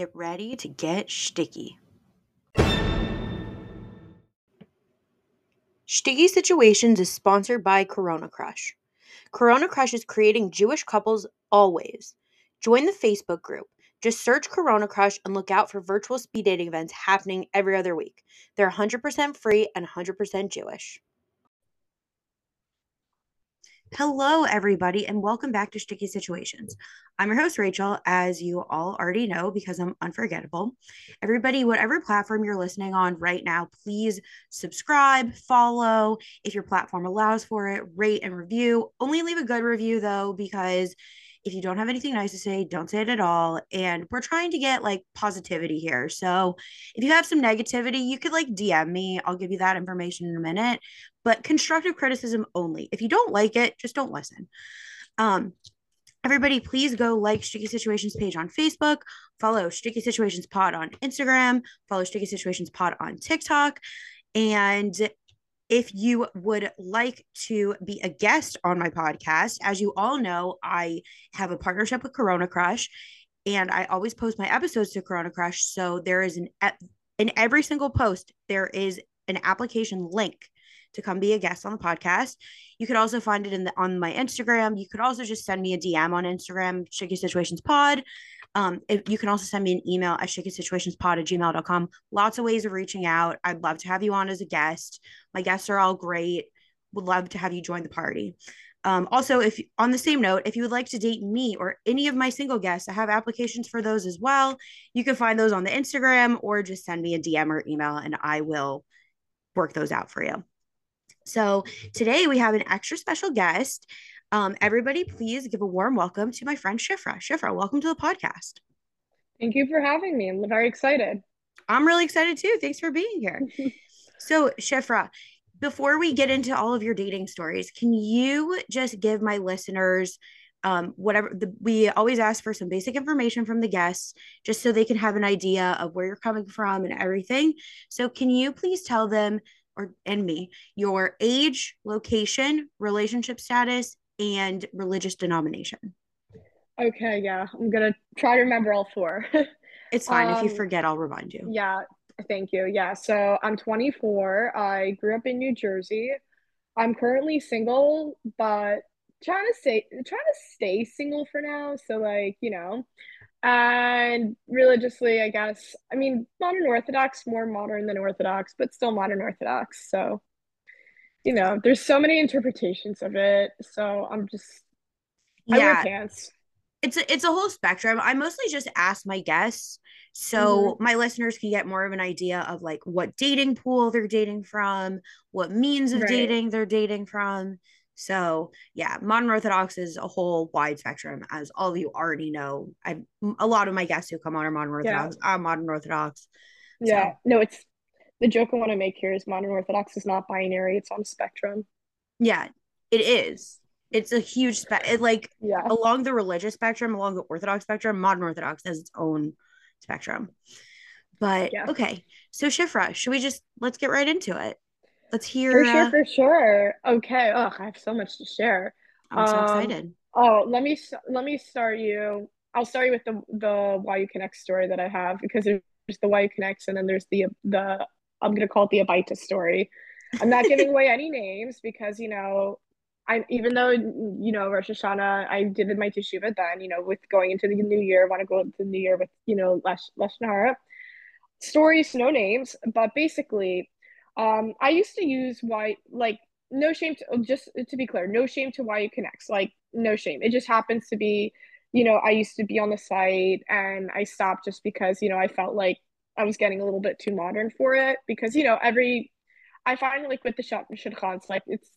get ready to get sticky. Shticky Situations is sponsored by Corona Crush. Corona Crush is creating Jewish couples always. Join the Facebook group. Just search Corona Crush and look out for virtual speed dating events happening every other week. They're 100% free and 100% Jewish. Hello, everybody, and welcome back to Shticky Situations. I'm your host, Rachel, as you all already know because I'm unforgettable. Everybody, whatever platform you're listening on right now, please subscribe, follow if your platform allows for it, rate and review. Only leave a good review though, because if you don't have anything nice to say, don't say it at all. And we're trying to get like positivity here. So if you have some negativity, you could like DM me. I'll give you that information in a minute. But constructive criticism only. If you don't like it, just don't listen. Um, everybody please go like shticky situations page on facebook follow shticky situations pod on instagram follow shticky situations pod on tiktok and if you would like to be a guest on my podcast, as you all know, I have a partnership with Corona Crush and I always post my episodes to Corona Crush. So there is an, in every single post, there is an application link to come be a guest on the podcast. You could also find it in the on my Instagram. You could also just send me a DM on Instagram, Shticky Situations Pod. Um, if, you can also send me an email at shtickysituationspod at gmail.com. Lots of ways of reaching out. I'd love to have you on as a guest. My guests are all great. Would love to have you join the party. Um, also, if on the same note, if you would like to date me or any of my single guests, I have applications for those as well. You can find those on the Instagram or just send me a DM or email and I will work those out for you. So today we have an extra special guest. Um, everybody, please give a warm welcome to my friend Shifra. Shifra, welcome to the podcast. Thank you for having me. I'm very excited. I'm really excited too. Thanks for being here. so, Shifra, before we get into all of your dating stories, can you just give my listeners um, whatever the, we always ask for some basic information from the guests just so they can have an idea of where you're coming from and everything. So, can you please tell them or and me your age, location, relationship status, and religious denomination. Okay, yeah. I'm going to try to remember all four. it's fine. Um, if you um, forget, I'll remind you. Yeah, thank you. Yeah, so I'm 24. I grew up in New Jersey. I'm currently single, but trying to stay trying to stay single for now. So like, you know, and religiously, I guess, I mean, modern Orthodox, more modern than Orthodox, but still modern Orthodox. So you know, there's so many interpretations of it. So I'm just yeah. I wear pants. It's a, it's a whole spectrum. I mostly just ask my guests so mm-hmm. my listeners can get more of an idea of like what dating pool they're dating from, what means of right. dating they're dating from. So yeah, modern Orthodox is a whole wide spectrum, as all of you already know. I a lot of my guests who come on are modern Orthodox. Yeah. I'm modern Orthodox. Yeah, so. no, it's the joke I want to make here is modern Orthodox is not binary; it's on a spectrum. Yeah, it is. It's a huge spe- it, like yeah. along the religious spectrum, along the Orthodox spectrum, modern Orthodox has its own spectrum. But yeah. okay, so Shifra, should we just let's get right into it? Let's hear. For sure, uh, for sure. Okay. Oh, I have so much to share. I'm so um, excited. Oh, let me let me start you. I'll start you with the the YU Connect story that I have because there's the YU Connects and then there's the the I'm gonna call it the Abaita story. I'm not giving away any names because you know I even though you know Rosh Hashanah I did my teshuva then you know with going into the new year I want to go into the new year with you know less Lashon Hara stories no names but basically um I used to use why like no shame to just to be clear no shame to YU Connects like no shame it just happens to be you know I used to be on the site and I stopped just because you know I felt like I was getting a little bit too modern for it because you know every I find like with the shop shidchans like it's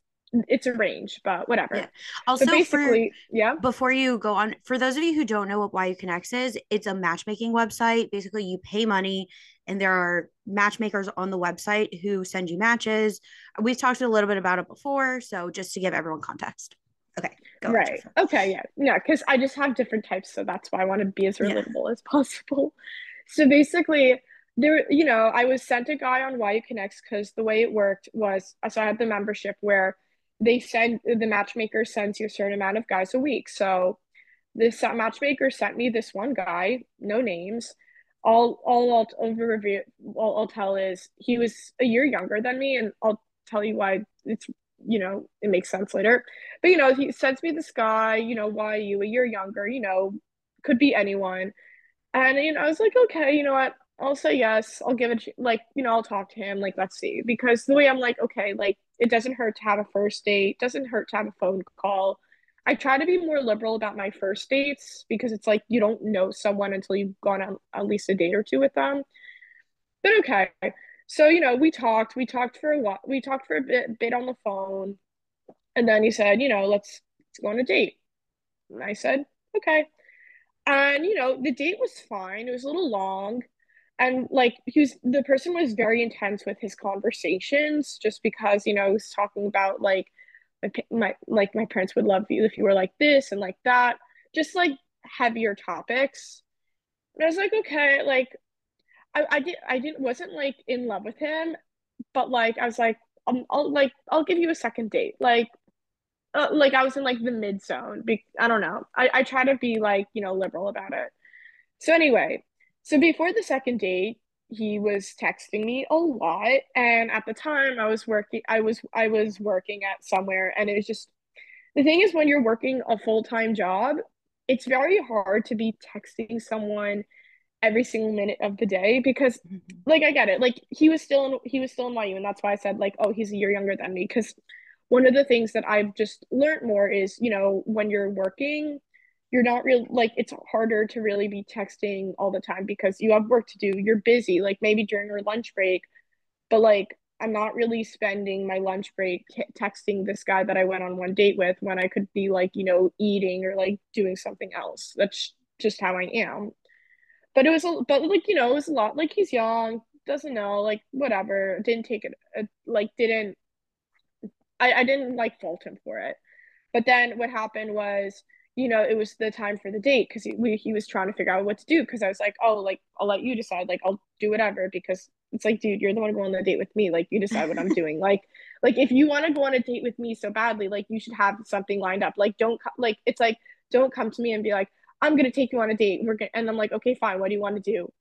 it's a range, but whatever. Yeah. Also, so basically, for, yeah. Before you go on, for those of you who don't know what YU Connects is, it's a matchmaking website. Basically, you pay money, and there are matchmakers on the website who send you matches. We've talked a little bit about it before, so just to give everyone context. Okay. right. Okay. Yeah. Yeah. Because I just have different types, so that's why I want to be as relatable yeah. as possible. So basically, there, you know, I was sent a guy on YU Connects because the way it worked was uh, so I had the membership where they send the matchmaker sends you a certain amount of guys a week. So this matchmaker sent me this one guy, no names. all all I'll over review all I'll tell is he was a year younger than me, and I'll tell you why it's you know it makes sense later. But you know he sends me this guy, you know why you a year younger, you know could be anyone, and you know I was like okay, you know what I'll say yes, I'll give it like you know I'll talk to him like let's see because the way I'm like okay like it doesn't hurt to have a first date, doesn't hurt to have a phone call I try to be more liberal about my first dates because it's like you don't know someone until you've gone on at least a date or two with them. But okay. So, you know, we talked, we talked for a while, we talked for a bit, bit on the phone. And then he said, you know, let's, let's go on a date. And I said, okay. And, you know, the date was fine. It was a little long. And like he was the person was very intense with his conversations just because, you know, he was talking about like my, my like my parents would love you if you were like this and like that just like heavier topics. And i was like okay like i i did i didn't wasn't like in love with him but like i was like um, i'll like i'll give you a second date. Like uh, like i was in like the mid zone be- i don't know. I, I try to be like you know liberal about it. So anyway so before the second date he was texting me a lot and at the time i was working i was i was working at somewhere and it was just the thing is when you're working a full-time job it's very hard to be texting someone every single minute of the day because mm-hmm. like i get it like he was still in he was still in yu and that's why i said like oh he's a year younger than me because one of the things that i've just learned more is you know when you're working you're not real like it's harder to really be texting all the time because you have work to do you're busy like maybe during your lunch break but like i'm not really spending my lunch break texting this guy that i went on one date with when i could be like you know eating or like doing something else. That's just how i am. But it was a but like you know it was a lot like he's young doesn't know like whatever didn't take it uh, like didn't I, I didn't like fault him for it. But then what happened was you know, it was the time for the date because he, he was trying to figure out what to do. Because I was like, oh, like I'll let you decide. Like I'll do whatever. Because it's like, dude, you're the one going on the date with me. Like you decide what I'm doing. Like, like if you want to go on a date with me so badly, like you should have something lined up. Like don't like it's like don't come to me and be like, I'm gonna take you on a date. We're gonna, and I'm like, okay, fine. What do you want to do?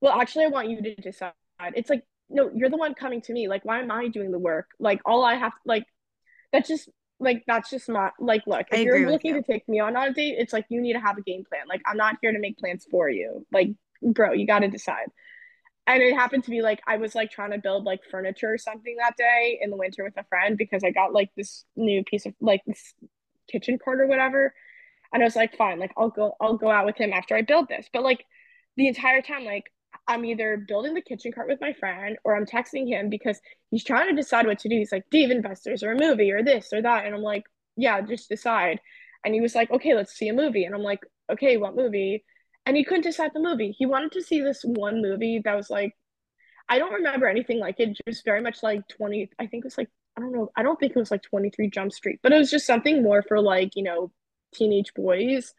Well, actually, I want you to decide. It's like, no, you're the one coming to me. Like, why am I doing the work? Like, all I have, like, that just like that's just not like look if you're looking you. to take me on on a date it's like you need to have a game plan. Like i'm not here to make plans for you. Like bro you got to decide. And it happened to be like i was like trying to build like furniture or something that day in the winter with a friend because i got like this new piece of like this kitchen cart or whatever. And i was like fine like i'll go i'll go out with him after i build this. But like the entire time like I'm either building the kitchen cart with my friend or I'm texting him because he's trying to decide what to do. He's like, Dave & Buster's or a movie or this or that. And I'm like, yeah, just decide. And he was like, okay, let's see a movie. And I'm like, okay, what movie? And he couldn't decide the movie. He wanted to see this one movie that was like, I don't remember anything like it. Just very much like 20, I think it was like, I don't know. I don't think it was like 23 Jump Street, but it was just something more for like, you know, teenage boys.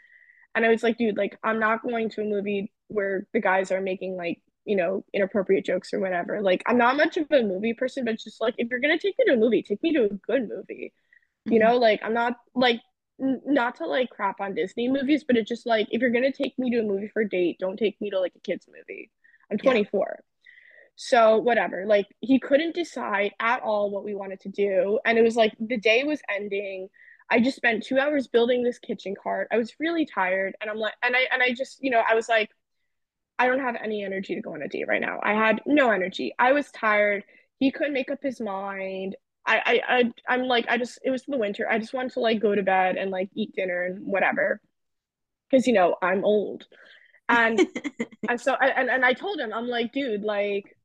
And I was like, dude, like, I'm not going to a movie where the guys are making like you know inappropriate jokes or whatever like i'm not much of a movie person but just like if you're gonna take me to a movie take me to a good movie mm-hmm. you know like i'm not like n- not to like crap on disney movies but it's just like if you're gonna take me to a movie for a date don't take me to like a kids movie i'm 24 yeah. so whatever like he couldn't decide at all what we wanted to do and it was like the day was ending I just spent two hours building this kitchen cart. I was really tired, and I'm like, and I and I just, you know, I was like, I don't have any energy to go on a date right now. I had no energy. I was tired. He couldn't make up his mind. I, I, I I'm like, I just, it was the winter. I just wanted to like go to bed and like eat dinner and whatever. Cause you know, I'm old. And, and so, and, and I told him, I'm like, dude, like,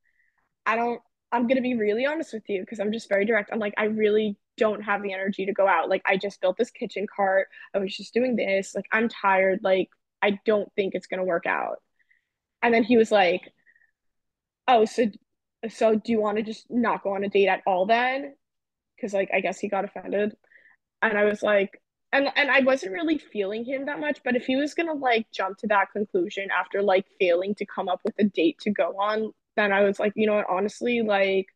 I don't, I'm going to be really honest with you because I'm just very direct. I'm like, I really don't have the energy to go out. Like, I just built this kitchen cart. I was just doing this. Like, I'm tired. Like, I don't think it's going to work out. And then he was like, "Oh, so so do you want to just not go on a date at all then?" Because like I guess he got offended, and I was like, and and I wasn't really feeling him that much. But if he was gonna like jump to that conclusion after like failing to come up with a date to go on, then I was like, you know what, honestly, like.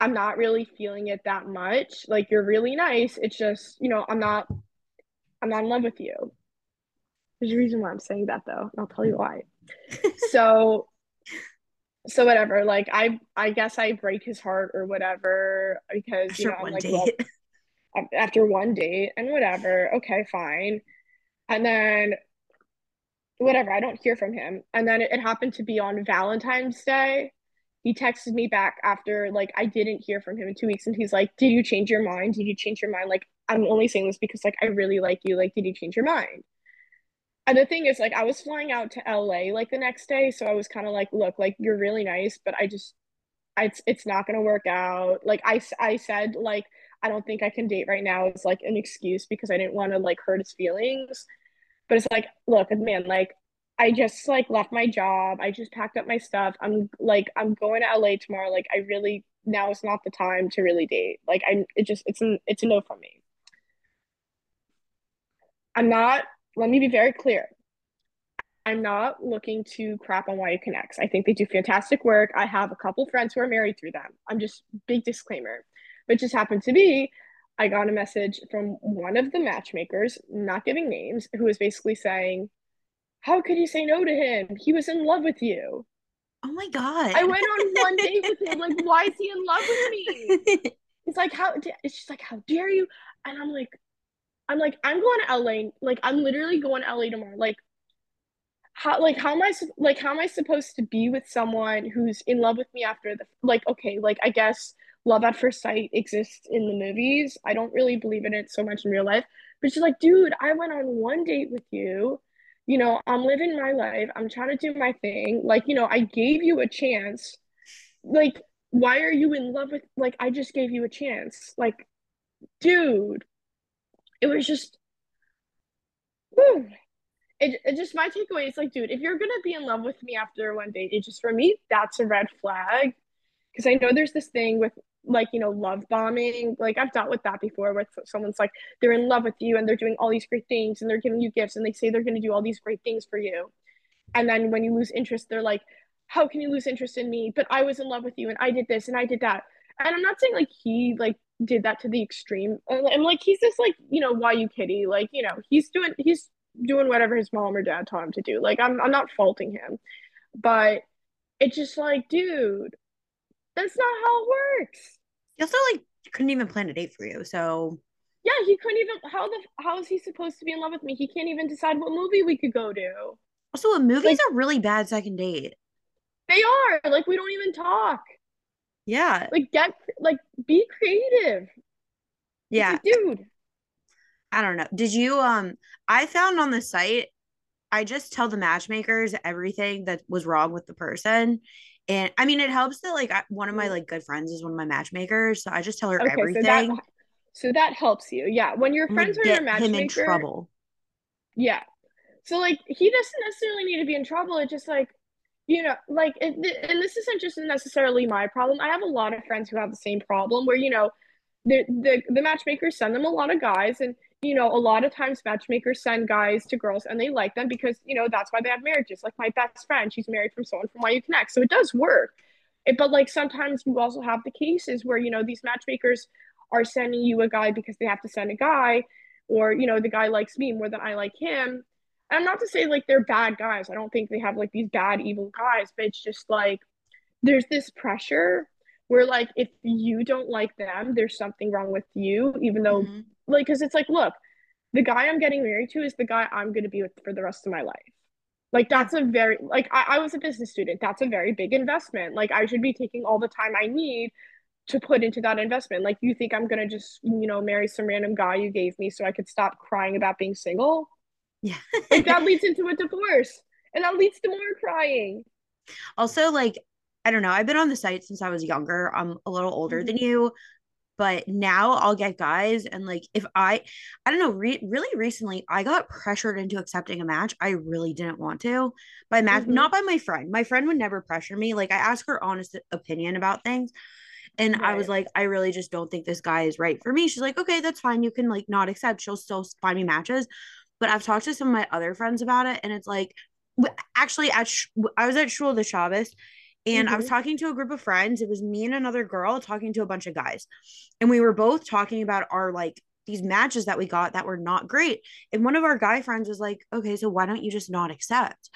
I'm not really feeling it that much. Like you're really nice. It's just, you know, I'm not I'm not in love with you There's a reason why I'm saying that though, and I'll tell you why. so so whatever, like I I guess I break his heart or whatever because after you know I'm like well, after one date and whatever, okay, fine. And then whatever, I don't hear from him. And then it, it happened to be on Valentine's Day. He texted me back after like I didn't hear from him in two weeks and he's like, Did you change your mind? Did you change your mind? Like, I'm only saying this because like I really like you. Like, did you change your mind? And the thing is, like, I was flying out to LA like the next day, so I was kind of like, look, like you're really nice, but I just, it's it's not gonna work out. Like I I said, like I don't think I can date right now is like an excuse because I didn't want to like hurt his feelings. But it's like, look, man, like I just like left my job. I just packed up my stuff. I'm like I'm going to LA tomorrow. Like I really now is not the time to really date. Like I'm it just it's an it's a no from me. I'm not let me be very clear. I'm not looking to crap on YU Connects. I think they do fantastic work. I have a couple friends who are married through them. I'm just big disclaimer. But just happened to be I got a message from one of the matchmakers, not giving names, who was basically saying, How could you say no to him? He was in love with you. Oh my God. I went on one date with him. Like, why is he in love with me? It's like, how, it's just like, how dare you? And I'm like, I'm like, I'm going to LA. Like, I'm literally going to LA tomorrow. Like, how, like, how am I, like, how am I supposed to be with someone who's in love with me after the, like, okay, like, I guess love at first sight exists in the movies. I don't really believe in it so much in real life. But she's like, dude, I went on one date with you. You know, I'm living my life. I'm trying to do my thing. Like, you know, I gave you a chance. Like, why are you in love with like I just gave you a chance? Like, dude, it was just. It, it just my takeaway is like, dude, if you're gonna be in love with me after one date, it just for me, that's a red flag. Because I know there's this thing with like you know love bombing like i've dealt with that before where someone's like they're in love with you and they're doing all these great things and they're giving you gifts and they say they're to do all these great things for you and then when you lose interest they're like how can you lose interest in me but i was in love with you and i did this and i did that and i'm not saying like he like did that to the extreme i'm like he's just like you know why you kitty like you know he's doing he's doing whatever his mom or dad taught him to do like i'm, I'm not faulting him but it's just like dude that's not how it works. He also like couldn't even plan a date for you. So yeah, he couldn't even. How the how is he supposed to be in love with me? He can't even decide what movie we could go to. Also, a movies like, a really bad second date. They are like we don't even talk. Yeah. Like get like be creative. Yeah, dude. I don't know. Did you um? I found on the site. I just tell the matchmakers everything that was wrong with the person, and I mean, it helps that like I, one of my like good friends is one of my matchmakers, so I just tell her okay, everything. So that, so that helps you, yeah. When your friends are your matchmaker, him in trouble. Yeah. So like he doesn't necessarily need to be in trouble. It's just like you know, like, it, and this isn't just necessarily my problem. I have a lot of friends who have the same problem where you know, the the the matchmakers send them a lot of guys, and you know, a lot of times matchmakers send guys to girls and they like them because, you know, that's why they have marriages. Like my best friend, she's married from someone from YU Connect. So it does work. It, but like sometimes you also have the cases where, you know, these matchmakers are sending you a guy because they have to send a guy, or, you know, the guy likes me more than I like him. And I'm not to say like they're bad guys. I don't think they have like these bad, evil guys, but it's just like there's this pressure where like if you don't like them, there's something wrong with you, even though mm-hmm. like because it's like look the guy i'm getting married to is the guy i'm going to be with for the rest of my life. Like that's a very like I, I was a business student. That's a very big investment. Like i should be taking all the time i need to put into that investment. Like you think i'm going to just you know marry some random guy you gave me so i could stop crying about being single yeah like that leads into a divorce and that leads to more crying also like I don't know. I've been on the site since I was younger. I'm a little older mm-hmm. than you but now I'll get guys and like if I I don't know re- really recently I got pressured into accepting a match I really didn't want to by match mm-hmm. not by my friend my friend would never pressure me like I ask her honest opinion about things and right. I was like I really just don't think this guy is right for me she's like okay that's fine you can like not accept she'll still find me matches but I've talked to some of my other friends about it and it's like actually at I was at Shul the Shabbos and mm-hmm. I was mm-hmm. talking to a group of friends. It was me and another girl talking to a bunch of guys. And we were both talking about our like these matches that we got that were not great. And one of our guy friends was like, okay, so why don't you just not accept?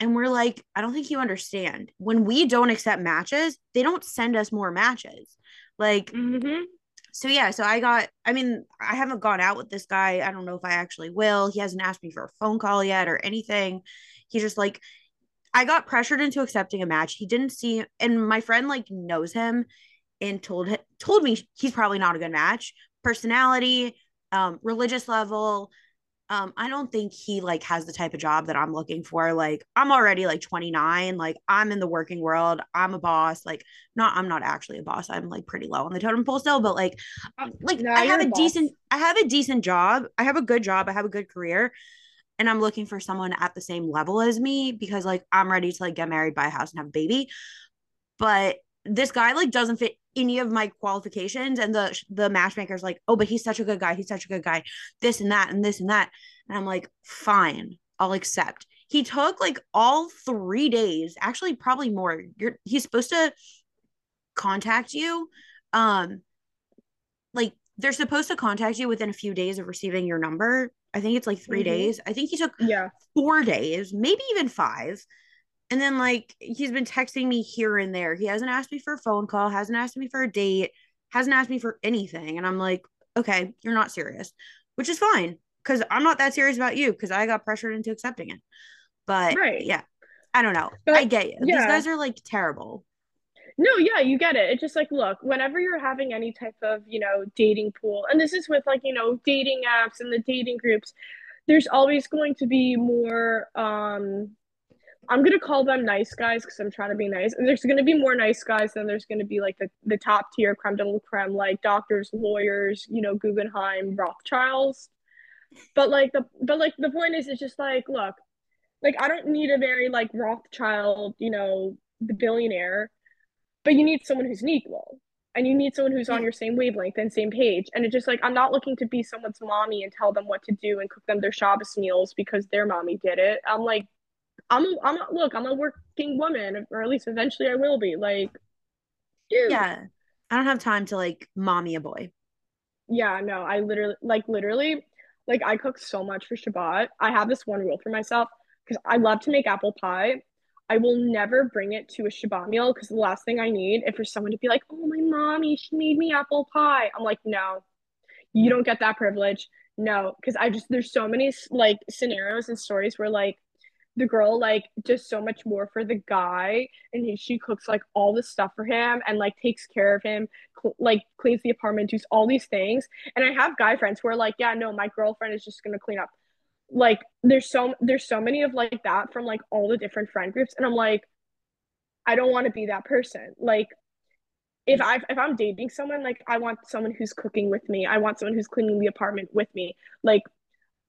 And we're like, I don't think you understand. When we don't accept matches, they don't send us more matches. Like, Mm-hmm. So yeah, so I got, I mean, I haven't gone out with this guy. I don't know if I actually will. He hasn't asked me for a phone call yet or anything. He's just like, I got pressured into accepting a match. He didn't see, and my friend like knows him and told told me he's probably not a good match. Personality, um, religious level. Um, I don't think he like has the type of job that I'm looking for. Like I'm already like 29. Like I'm in the working world. I'm a boss. Like not I'm not actually a boss. I'm like pretty low on the totem pole still, but like like No, I have a a decent I have a decent job. I have a good job. I have a good career. And I'm looking for someone at the same level as me because like I'm ready to like get married, buy a house, and have a baby. But this guy like doesn't fit any of my qualifications. And the the matchmaker's like, oh, but he's such a good guy. He's such a good guy. This and that and this and that. And I'm like, fine, I'll accept. He took like all three days, actually probably more. You're he's supposed to contact you. Um, like they're supposed to contact you within a few days of receiving your number. I think it's like 3 Mhm. days. I think he took Yeah. four days, maybe even five. And then like he's been texting me here and there. He hasn't asked me for a phone call, hasn't asked me for a date, hasn't asked me for anything. And I'm like, okay, you're not serious, which is fine because I'm not that serious about you because I got pressured into accepting it. But Right. yeah, I don't know. But, I get you. These guys are like terrible. No, yeah, you get it. It's just like, look, whenever you're having any type of, you know, dating pool, and this is with like, you know, dating apps and the dating groups, there's always going to be more, um, I'm gonna call them nice guys because I'm trying to be nice. And there's gonna be more nice guys than there's gonna be like the, the top tier creme de la creme, like doctors, lawyers, you know, Guggenheim, Rothschilds. But like the but like the point is it's just like, look, like I don't need a very like Rothschild, you know, the billionaire but you need someone who's an equal and you need someone who's on your same wavelength and same page and it's just like i'm not looking to be someone's mommy and tell them what to do and cook them their shabbos meals because their mommy did it i'm like i'm a, i'm a, look i'm a working woman or at least eventually i will be like dude Yeah. I don't have time to like mommy a boy. yeah no i literally like literally like i cook so much for shabbat i have this one rule for myself because i love to make apple pie I will never bring it to a Shabbat meal because the last thing I need is for someone to be like, "Oh, my mommy, she made me apple pie." I'm like, "No, you don't get that privilege." No, because I just there's so many like scenarios and stories where like the girl like does so much more for the guy and he, she cooks like all this stuff for him and like takes care of him cl- like cleans the apartment does all these things. And i have guy friends who are like yeah no my girlfriend is just gonna clean up. Like there's so there's so many of like that from like all the different friend groups and i'm like i don't want to be that person. Like if i if i'm dating someone like i want someone who's cooking with me. I want someone who's cleaning the apartment with me. Like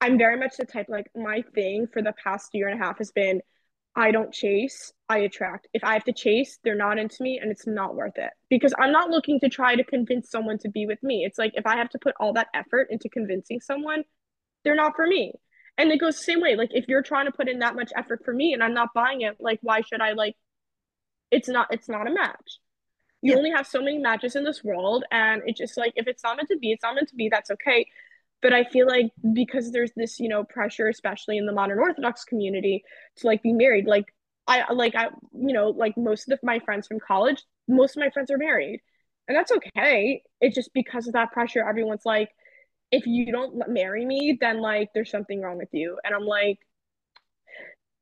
i'm very much the type like my thing for the past year and a half has been i don't chase i attract if i have to chase they're not into me and it's not worth it because i'm not looking to try to convince someone to be with me it's like if i have to put all that effort into convincing someone they're not for me and it goes the same way. Like if you're trying to put in that much effort for me and I'm not buying it, like why should I like it's not it's not a match. You Yeah. only have so many matches in this world and it's just like if it's not meant to be, it's not meant to be, that's okay. But I feel like because there's this, you know, pressure, especially in the modern Orthodox community, to like be married. Like I like I you know, like most of the, my friends from college, most of my friends are married. And that's okay. It's just because of that pressure, everyone's like, if you don't marry me, then like there's something wrong with you. And I'm like,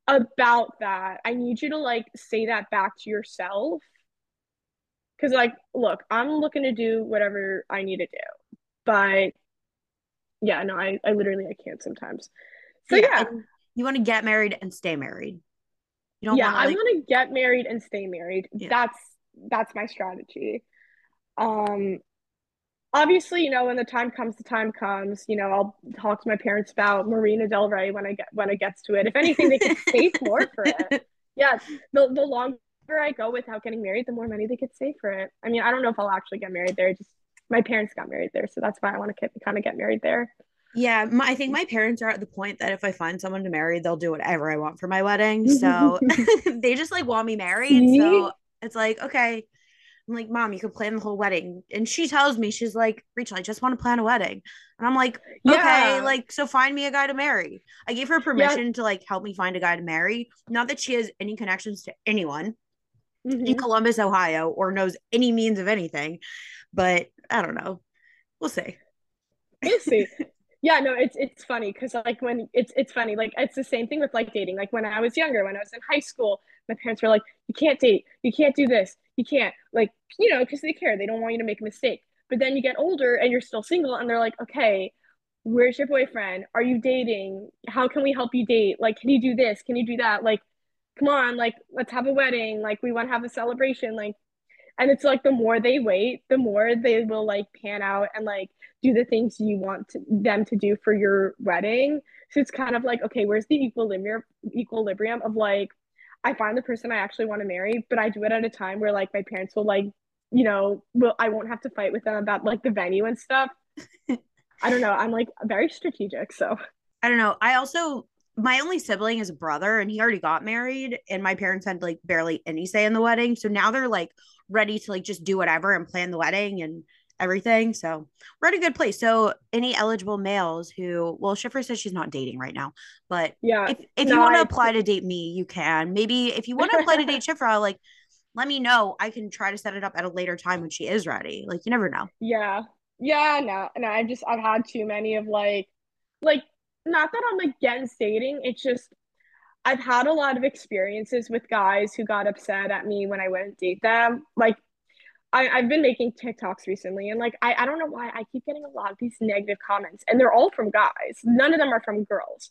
about that, I need you to like say that back to yourself. Cause like, look, I'm looking to do whatever I need to do. But yeah, no, I, I literally I can't sometimes. So yeah, and you want to get married and stay married. You don't yeah, want I like want to get married and stay married. Yeah. That's that's my strategy. Um, obviously, you know, when the time comes, the time comes. You know, I'll talk to my parents about Marina Del Rey when I get when it gets to it. If anything, they could save more for it. Yeah, the the longer I go without getting married, the more money they could save for it. I mean, I don't know if I'll actually get married there. Just my parents got married there, so that's why I want to kind of get married there. Yeah, my, I think my parents are at the point that if I find someone to marry, they'll do whatever I want for my wedding. So they just like want me married. So it's like, okay, I'm like, Mom, you can plan the whole wedding. And she tells me, she's like, Rachel, I just want to plan a wedding. And I'm like, okay, yeah. like, so find me a guy to marry. I gave her permission yeah. to like help me find a guy to marry. Not that she has any connections to anyone mm-hmm. in Columbus, Ohio, or knows any means of anything. But I don't know. We'll see. We'll see. yeah, no, it's it's funny because like when it's it's funny, like it's the same thing with like dating. Like when I was younger, when I was in high school, my parents were like, You can't date, you can't do this, you can't like you know because they care. They don't want you to make a mistake. But then you get older and you're still single and they're like okay where's your boyfriend? Are you dating? How can we help you date? Like can you do this? Can you do that? Like come on like let's have a wedding. Like we want to have a celebration. Like and it's like the more they wait the more they will like pan out and like do the things you want to, them to do for your wedding so it's kind of like okay where's the equilibrium equilibrium of like I find the person I actually want to marry, but I do it at a time where like my parents will like, you know, will I won't have to fight with them about like the venue and stuff. I don't know. I'm like very strategic, so I don't know. I also my only sibling is a brother and he already got married and my parents had like barely any say in the wedding. So now they're like ready to like just do whatever and plan the wedding and everything. So we're at a good place. So any eligible males who, well, Shifra says she's not dating right now, but yeah, if, if no, you want to apply to date me, you can. Maybe if you want to apply to date Shifra, I'll like let me know. I can try to set it up at a later time when she is ready. Like you never know. Yeah, yeah, no, no. I've just I've had too many of like, like not that I'm against dating. It's just I've had a lot of experiences with guys who got upset at me when I wouldn't date them. Like I, I've been making TikToks recently, and like I, I don't know why I keep getting a lot of these negative comments, and they're all from guys. None of them are from girls.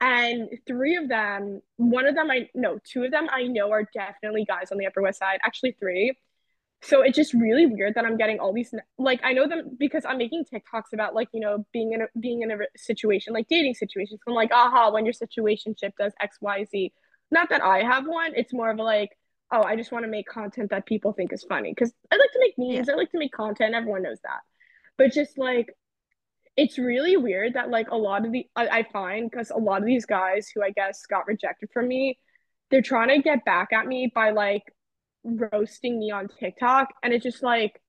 And three of them, one of them I know, two of them I know are definitely guys on the Upper West Side. Actually, three. So it's just really weird that I'm getting all these like I know them because I'm making TikToks about like you know being in a being in a situation like dating situations. I'm like, aha, when your situation ship does X Y Z. Not that I have one. It's more of a like oh, I just want to make content that people think is funny because I like to make memes. Yeah. I like to make content. Everyone knows that. But just like, it's really weird that like a lot of the I, I find because a lot of these guys who I guess got rejected from me, they're trying to get back at me by like roasting me on TikTok, and it's just like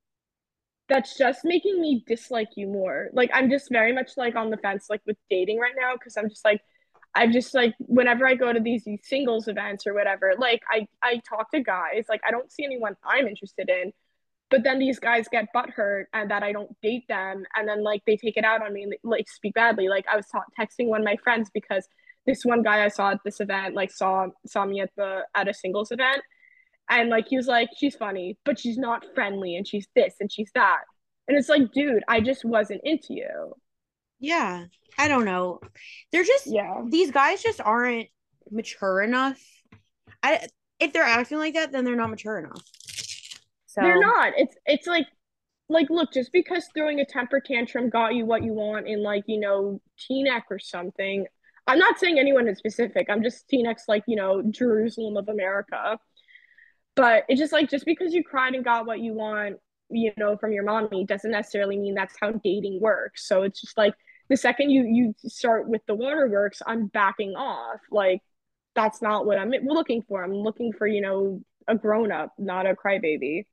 that's just making me dislike you more. Like I'm just very much like on the fence like with dating right now because I'm just like I've just like whenever I go to these, singles events or whatever, like I I talk to guys, like I don't see anyone I'm interested in, but then these guys get butthurt and that I don't date them, and then like they take it out on me and like speak badly. Like I was texting one of my friends because this one guy I saw at this event like saw saw me at the at a singles event, and like he was like, she's funny, but she's not friendly, and she's this and she's that, and it's like, dude, I just wasn't into you. Yeah. I don't know. They're just yeah. These guys just aren't mature enough. I if they're acting like that, then they're not mature enough. So they're not. It's it's like like look, just because throwing a temper tantrum got you what you want in like, you know, Teaneck or something. I'm not saying anyone in specific. I'm just Teaneck's like, you know, Jerusalem of America. But it's just like just because you cried and got what you want, you know, from your mommy doesn't necessarily mean that's how dating works. So it's just like the second you you start with the waterworks, I'm backing off. Like that's not what I'm looking for. I'm looking for you know a grown up, not a crybaby.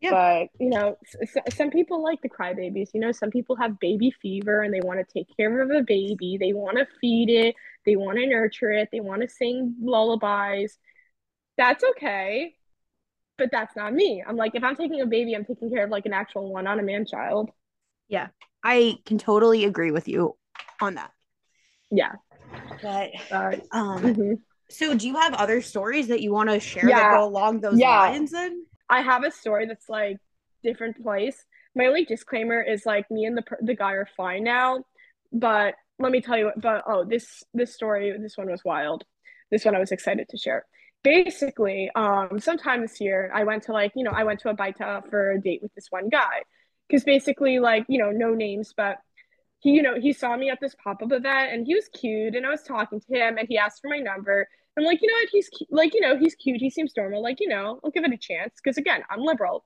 Yeah. But you know, s- some people like the crybabies. You know, some people have baby fever and they want to take care of a baby. They want to feed it. They want to nurture it. They want to sing lullabies. That's okay, but that's not me. I'm like, if I'm taking a baby, I'm taking care of like an actual one, not a man child. Yeah. I can totally agree with you on that. Yeah. But uh, um mm-hmm. so do you have other stories that you want to share yeah. that go along those yeah. lines then? I have a story that's like different place. My only disclaimer is like me and the the guy are fine now, but let me tell you but oh this this story this one was wild. This one I was excited to share. Basically, um sometime this year I went to like, you know, I went to a baita for a date with this one guy. Because basically like you know no names but he you know he saw me at this pop-up event and he was cute and i was talking to him and he asked for my number. I'm like you know what? He's like you know he's cute. He seems normal. Like you know i'll give it a chance. Because again i'm liberal.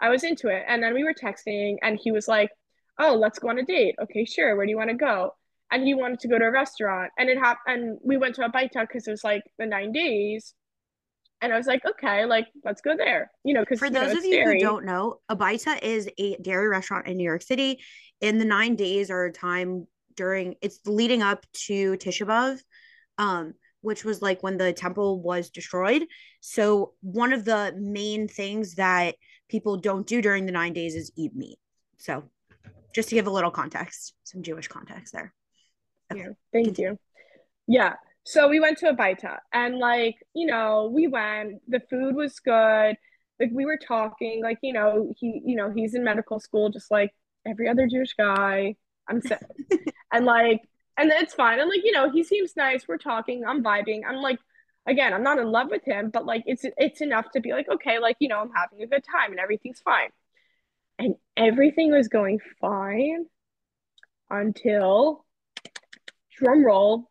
I was into it. And then we were texting and he was like oh let's go on a date. Okay sure. Where do you want to go? And he wanted to go to a restaurant. And it happened and we went to a baita because it was like the nine days And I was like, okay, like let's go there. You know, because for those know, of you dairy. who don't know, Abaita is a dairy restaurant in New York City. In the nine days or time during it's leading up to Tisha B'av, um, which was like when the temple was destroyed. So one of the main things that people don't do during the nine days is eat meat. So just to give a little context, some Jewish context there. Okay. Yeah, thank you. Yeah. So we went to a Abaita and like, you know, we went, the food was good. Like we were talking, like, you know, he, you know, he's in medical school just like every other Jewish guy. I'm sick. and like, and it's fine. And like, you know, he seems nice. We're talking, I'm vibing. I'm like, again, I'm not in love with him, but like it's it's enough to be like, okay, like, you know, I'm having a good time and everything's fine. And everything was going fine until drum roll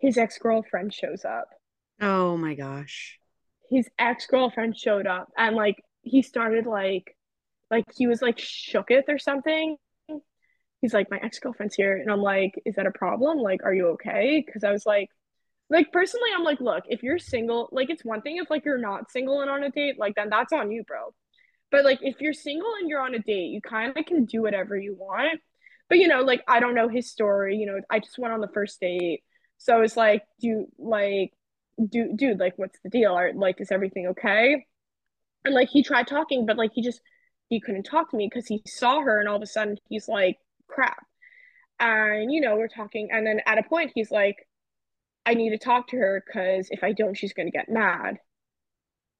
his ex-girlfriend shows up. Oh my gosh. His ex-girlfriend showed up and like he started like like he was like shooketh or something. He's like, my ex-girlfriend's here. And I'm like, is that a problem? Like, are you okay? Because I was like, like personally, I'm like, look, if you're single, like it's one thing if like you're not single and on a date, like then that's on you, bro. But like if you're single and you're on a date, you kind of can do whatever you want. But you know, like I don't know his story. You know, I just went on the first date. So it's like, do like, do dude, like, what's the deal? Are like, is everything okay? And like, he tried talking, but like, he just he couldn't talk to me because he saw her, and all of a sudden he's like, crap. And you know, we're talking, and then at a point he's like, I need to talk to her because if I don't, she's gonna get mad.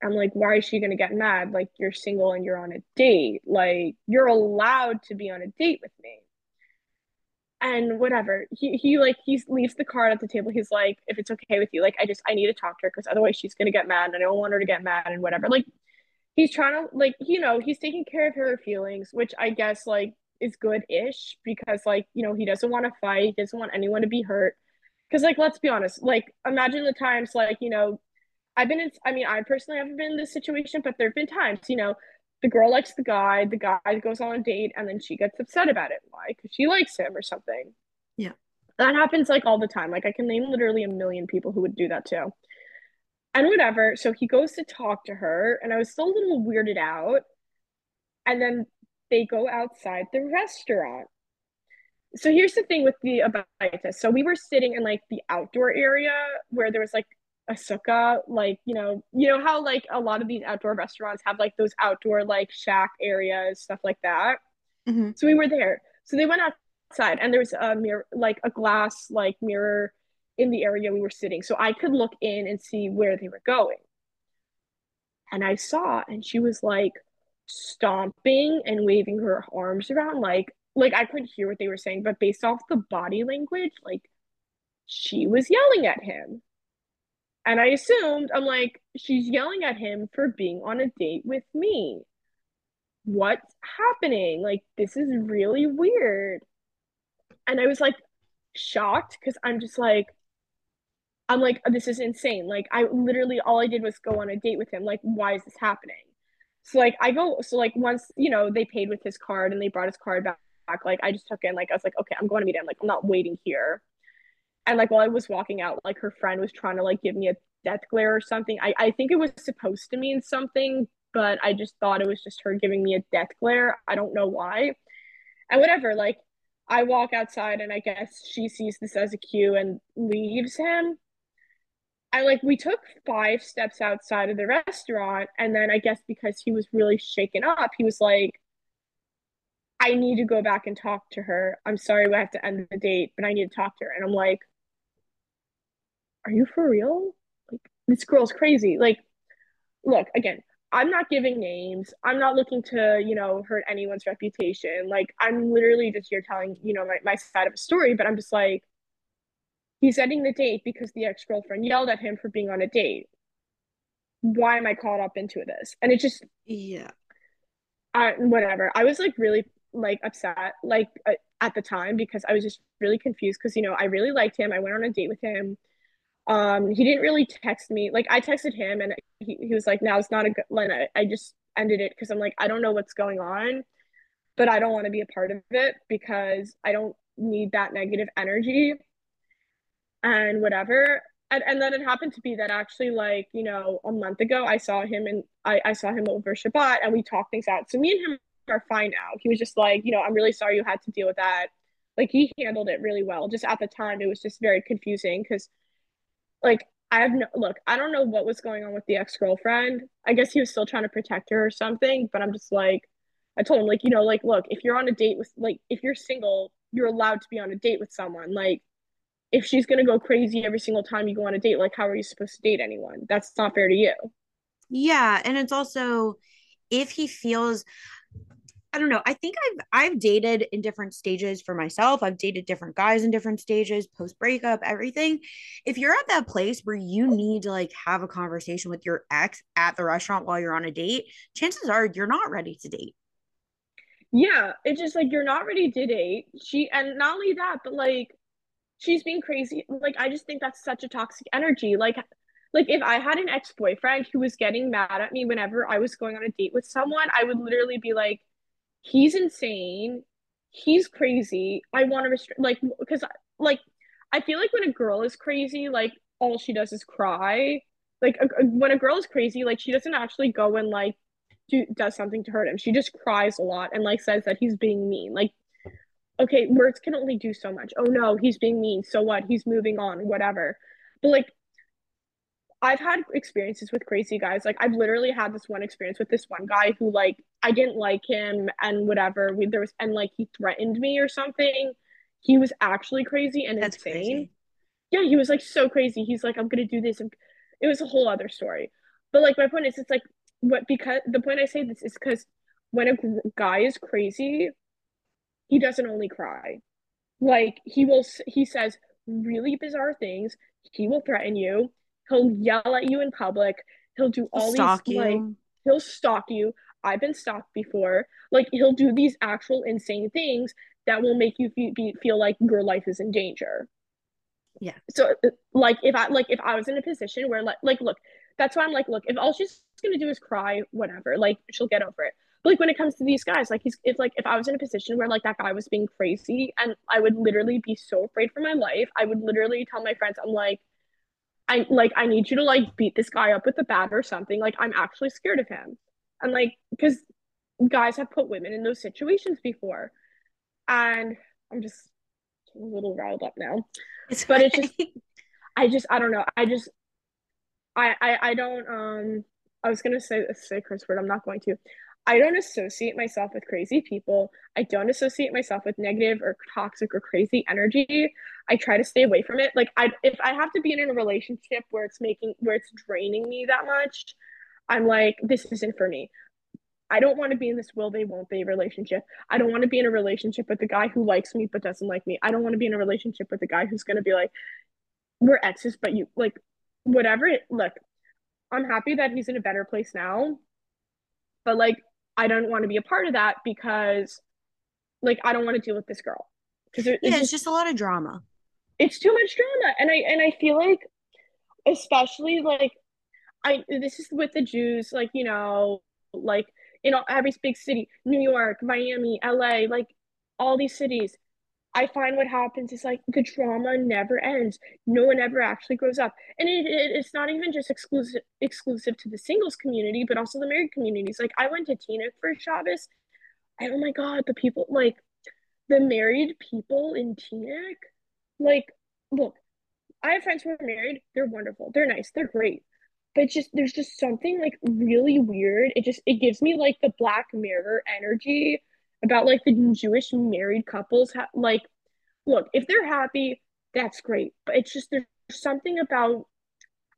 I'm like, why is she gonna get mad? Like, you're single and you're on a date. Like, you're allowed to be on a date with me and whatever. He he like he leaves the card at the table. He's like if it's okay with you like i just i need to talk to her because otherwise she's gonna get mad and i don't want her to get mad and whatever. Like he's trying to like you know he's taking care of her feelings which i guess like is good-ish because like you know he doesn't want to fight doesn't want anyone to be hurt. Because like let's be honest like imagine the times like you know i've been in i mean i personally haven't been in this situation but there have been times you know the girl likes the guy, the guy goes on a date, and then she gets upset about it. Why? Because she likes him or something. Yeah. That happens like all the time. Like I can name literally a million people who would do that too. And whatever. So he goes to talk to her, and I was still a little weirded out. And then they go outside the restaurant. So here's the thing with the about this. So we were sitting in like the outdoor area where there was like a sukkah, like you know, you know how like a lot of these outdoor restaurants have like those outdoor like shack areas, stuff like that. Mm-hmm. So we were there. So they went outside, and there was a mirror, like a glass like mirror in the area we were sitting, so I could look in and see where they were going. And I saw, and she was like stomping and waving her arms around, like like I couldn't hear what they were saying, but based off the body language, like she was yelling at him. And I assumed, I'm like, she's yelling at him for being on a date with me. What's happening? Like, this is really weird. And I was like shocked because I'm just like, I'm like, this is insane. Like, I literally, all I did was go on a date with him. Like, why is this happening? So, like, I go, so, like, once, you know, they paid with his card and they brought his card back, like, I just took it like, I was like, okay, I'm going to meet him. Like, I'm not waiting here and like while I was walking out, like her friend was trying to like give me a death glare or something. I, I think it was supposed to mean something, but I just thought it was just her giving me a death glare. I don't know why. And whatever, like I walk outside and I guess she sees this as a cue and leaves him. I like we took five steps outside of the restaurant, and then I guess because he was really shaken up, he was like, I need to go back and talk to her. I'm sorry we have to end the date, but I need to talk to her. And I'm like, are you for real? Like, this girl's crazy. Like, look, again, I'm not giving names. I'm not looking to, you know, hurt anyone's reputation. Like, I'm literally just here telling, you know, my, my side of a story, but I'm just like, he's ending the date because the ex girlfriend yelled at him for being on a date. Why am I caught up into this? And it just, yeah. Uh, whatever. I was like really like upset like uh, at the time because I was just really confused because you know I really liked him. I went on a date with him. Um, he didn't really text me. Like I texted him and he, he was like, "Now it's not a good." Len, I, I just ended it because I'm like, I don't know what's going on, but I don't want to be a part of it because I don't need that negative energy and whatever. and, and then it happened to be that actually like you know a month ago i saw him and I, I saw him over shabbat and we talked things out so me and him are fine now he was just like you know i'm really sorry you had to deal with that like he handled it really well just at the time it was just very confusing because like i have no look i don't know what was going on with the ex-girlfriend i guess he was still trying to protect her or something but i'm just like i told him like you know like look if you're on a date with like if you're single you're allowed to be on a date with someone like if she's gonna go crazy every single time you go on a date, like how are you supposed to date anyone? That's not fair to you. Yeah, and it's also if he feels I don't know. I think I've I've dated in different stages for myself. I've dated different guys in different stages, post breakup, everything. If you're at that place where you need to like have a conversation with your ex at the restaurant while you're on a date, chances are you're not ready to date. Yeah, it's just like you're not ready to date. She and not only that, but like she's being crazy. Like I just think that's such a toxic energy. Like like if I had an ex-boyfriend who was getting mad at me whenever I was going on a date with someone, I would literally be like, he's insane. He's crazy. I want to restrict like because like I feel like when a girl is crazy, like all she does is cry. Like a, a, when a girl is crazy, like she doesn't actually go and like do does something to hurt him. She just cries a lot and like says that he's being mean. Like okay, words can only do so much. Oh no, he's being mean. So what? He's moving on, whatever. But like, I've had experiences with crazy guys. Like, I've literally had this one experience with this one guy who, like, I didn't like him and whatever. We, there was, and like, he threatened me or something. He was actually crazy and That's insane. Crazy. Yeah, he was like so crazy. He's like, I'm gonna do this. And it was a whole other story. But like, my point is, it's like, what, because the point I say this is because when a guy is crazy, he doesn't only cry. Like he will he says really bizarre things. He will threaten you. He'll yell at you in public. He'll do all he'll these like he'll stalk you. I've been stalked before. Like he'll do these actual insane things that will make you feel, be, feel like your life is in danger. Yeah. So like if I like if I was in a position where like like look, that's why I'm like look, if all she's gonna do is cry, whatever, like she'll get over it. But like when it comes to these guys, like he's if like if I was in a position where like that guy was being crazy and I would literally be so afraid for my life, I would literally tell my friends, I'm like, I like I need you to like beat this guy up with a bat or something. Like I'm actually scared of him. And like because guys have put women in those situations before. And I'm just a little riled up now. It's but it's just I just I don't know. I just I I I don't um I was gonna say say curse word. I'm not going to. I don't associate myself with crazy people. I don't associate myself with negative or toxic or crazy energy. I try to stay away from it. Like I if I have to be in a relationship where it's making where it's draining me that much, I'm like this isn't for me. I don't want to be in this will they won't they relationship. I don't want to be in a relationship with the guy who likes me but doesn't like me. I don't want to be in a relationship with the guy who's going to be like we're exes but you like whatever it look. I'm happy that he's in a better place now. But like I don't want to be a part of that because like I don't want to deal with this girl. Because it, yeah, it's, it's just a lot of drama. It's too much drama. And I and I feel like especially like I this is with the Jews, like, you know, like you know, every big city, New York, Miami, LA, like all these cities, I find what happens is like the drama never ends. No one ever actually grows up, and it, it, it's not even just exclusive exclusive to the singles community, but also the married communities. Like I went to Teaneck for Shabbos, and oh my god, the people like the married people in Teaneck, like look, I have friends who are married. They're wonderful. They're nice. They're great. But just there's just something like really weird. It just it gives me like the Black Mirror energy about like the Jewish married couples. Ha- like, look, if they're happy, that's great. But it's just there's something about.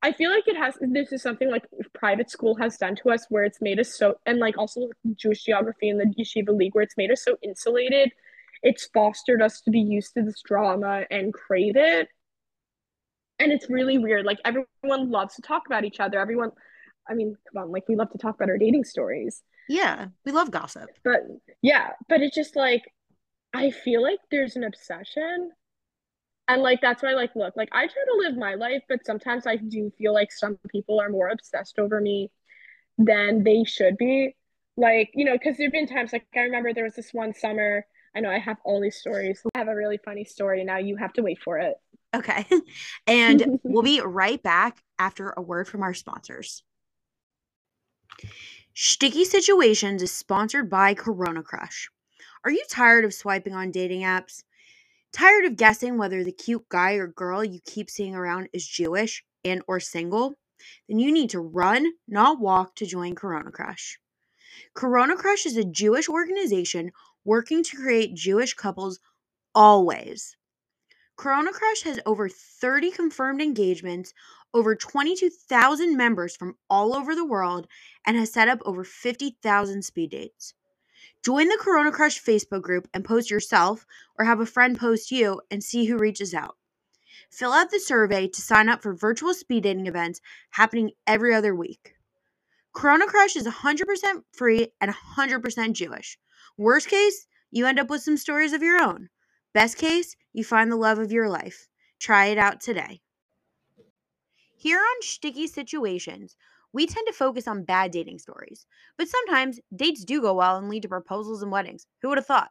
I feel like it has. This is something like private school has done to us, where it's made us so, and like also Jewish geography and the yeshiva league, where it's made us so insulated. It's fostered us to be used to this drama and crave it. And it's really weird. Like everyone loves to talk about each other. Everyone, I mean, come on, like we love to talk about our dating stories yeah, we love gossip. But yeah, but it's just like I feel like there's an obsession. And like that's why like look, like I try to live my life, but sometimes I do feel like some people are more obsessed over me than they should be. Like, you know, because there've been times like I remember there was this one summer. I know I have all these stories. I have a really funny story. Now you have to wait for it. Okay. And we'll be right back after a word from our sponsors. Shticky Situations is sponsored by CoronaCrush. Are you tired of swiping on dating apps? Tired of guessing whether the cute guy or girl you keep seeing around is Jewish and or single? Then you need to run, not walk to join CoronaCrush. Corona Crush is a Jewish organization working to create Jewish couples always. CoronaCrush has over 30 confirmed engagements, over 22,000 members from all over the world, and has set up over 50,000 speed dates. Join the CoronaCrush Facebook group and post yourself or have a friend post you and see who reaches out. Fill out the survey to sign up for virtual speed dating events happening every other week. CoronaCrush is 100% free and 100% Jewish. Worst case, you end up with some stories of your own. Best case, you find the love of your life. Try it out today. Here on Shticky Situations, we tend to focus on bad dating stories, but sometimes dates do go well and lead to proposals and weddings. Who would have thought?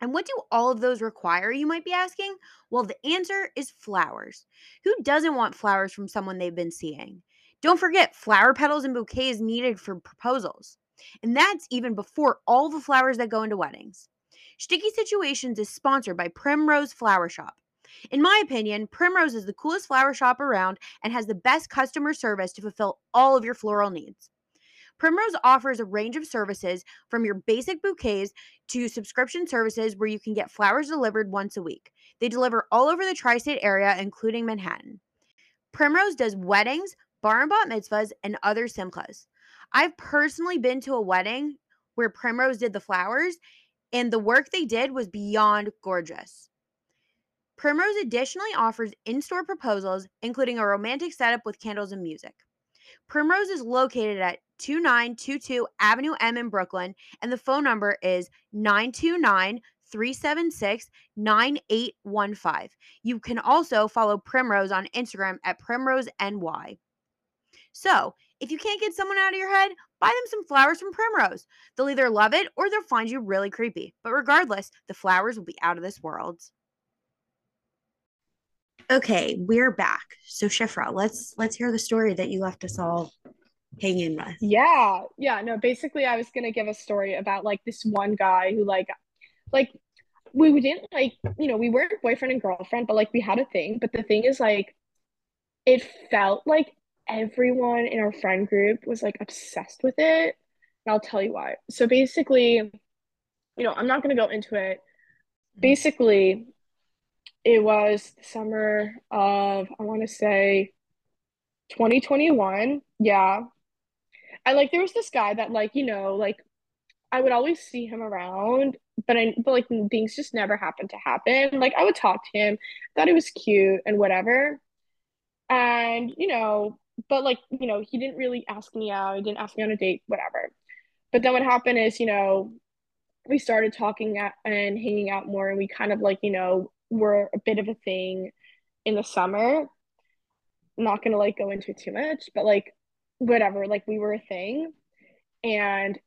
And what do all of those require, you might be asking? Well, the answer is flowers. Who doesn't want flowers from someone they've been seeing? Don't forget, flower petals and bouquets needed for proposals. And that's even before all the flowers that go into weddings. Shticky Situations is sponsored by Primrose Flower Shoppe. In my opinion, Primrose is the coolest flower shop around and has the best customer service to fulfill all of your floral needs. Primrose offers a range of services from your basic bouquets to subscription services where you can get flowers delivered once a week. They deliver all over the tri state area, including Manhattan. Primrose does weddings, bar and bat mitzvahs, and other simchas. I've personally been to a wedding where Primrose did the flowers, and the work they did was beyond gorgeous. Primrose additionally offers in store proposals, including a romantic setup with candles and music. Primrose is located at 2922 Avenue M in Brooklyn, and the phone number is 929 376 9815. You can also follow Primrose on Instagram at Primrose NY. So, if you can't get someone out of your head, buy them some flowers from Primrose. They'll either love it or they'll find you really creepy. But regardless, the flowers will be out of this world. Okay, we're back. So Shifra, let's let's hear the story that you left us all hanging with. Yeah, yeah. No, basically, I was gonna give a story about like this one guy who like, like we, we didn't like you know we weren't boyfriend and girlfriend, but like we had a thing. But the thing is like, it felt like everyone in our friend group was like obsessed with it, and I'll tell you why. So basically, you know, I'm not gonna go into it. Mm-hmm. Basically, it was the summer of I want to say 2021. Yeah. And like there was this guy that like, you know, like I would always see him around, but I but like things just never happened to happen. Like I would talk to him, thought he was cute and whatever. And, you know, but like, you know, he didn't really ask me out, he didn't ask me on a date, whatever. But then what happened is, you know, we started talking at, and hanging out more and we kind of like, you know, were a bit of a thing in the summer. I'm not gonna like go into too much, but like whatever, like we were a thing. And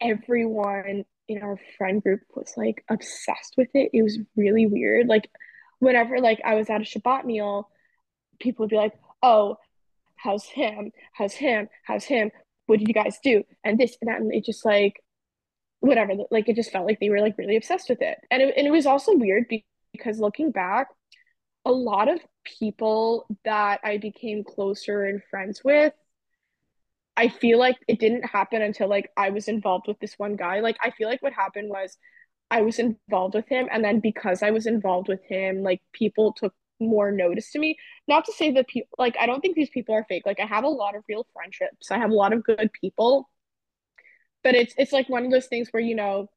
everyone in our friend group was like obsessed with it. It was really weird. Like whenever like I was at a Shabbat meal, people would be like, "Oh, how's him? How's him? How's him? What did you guys do?" And this and that, and it just like whatever. Like it just felt like they were like really obsessed with it, and it, and it was also weird because looking back, a lot of people that I became closer and friends with, I feel like it didn't happen until like I was involved with this one guy. Like I feel like what happened was I was involved with him and then because I was involved with him, like people took more notice to me. Not to say that people like I don't think these people are fake. Like I have a lot of real friendships. I have a lot of good people. But it's it's like one of those things where you know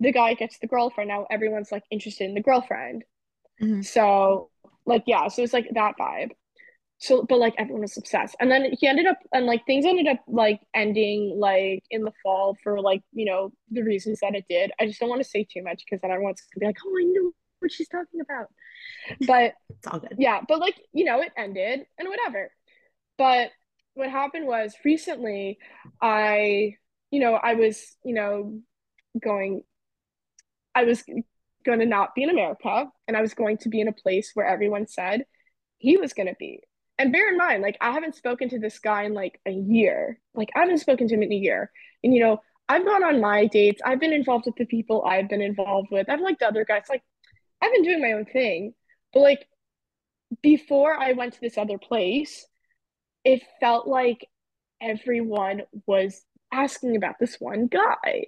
the guy gets the girlfriend now everyone's like interested in the girlfriend mm-hmm. so like yeah so it's like that vibe so but like everyone was obsessed and then he ended up and like things ended up like ending like in the fall for like you know the reasons that it did i just don't want to say too much because then everyone's gonna be like oh i know what she's talking about but it's all good yeah but like you know it ended and whatever but what happened was recently i you know i was you know going I was going to not be in America and I was going to be in a place where everyone said he was going to be. And bear in mind, like, I haven't spoken to this guy in like a year. Like, I haven't spoken to him in a year. And, you know, I've gone on my dates. I've been involved with the people I've been involved with. I've liked other guys. Like, I've been doing my own thing. But, like, before I went to this other place, it felt like everyone was asking about this one guy.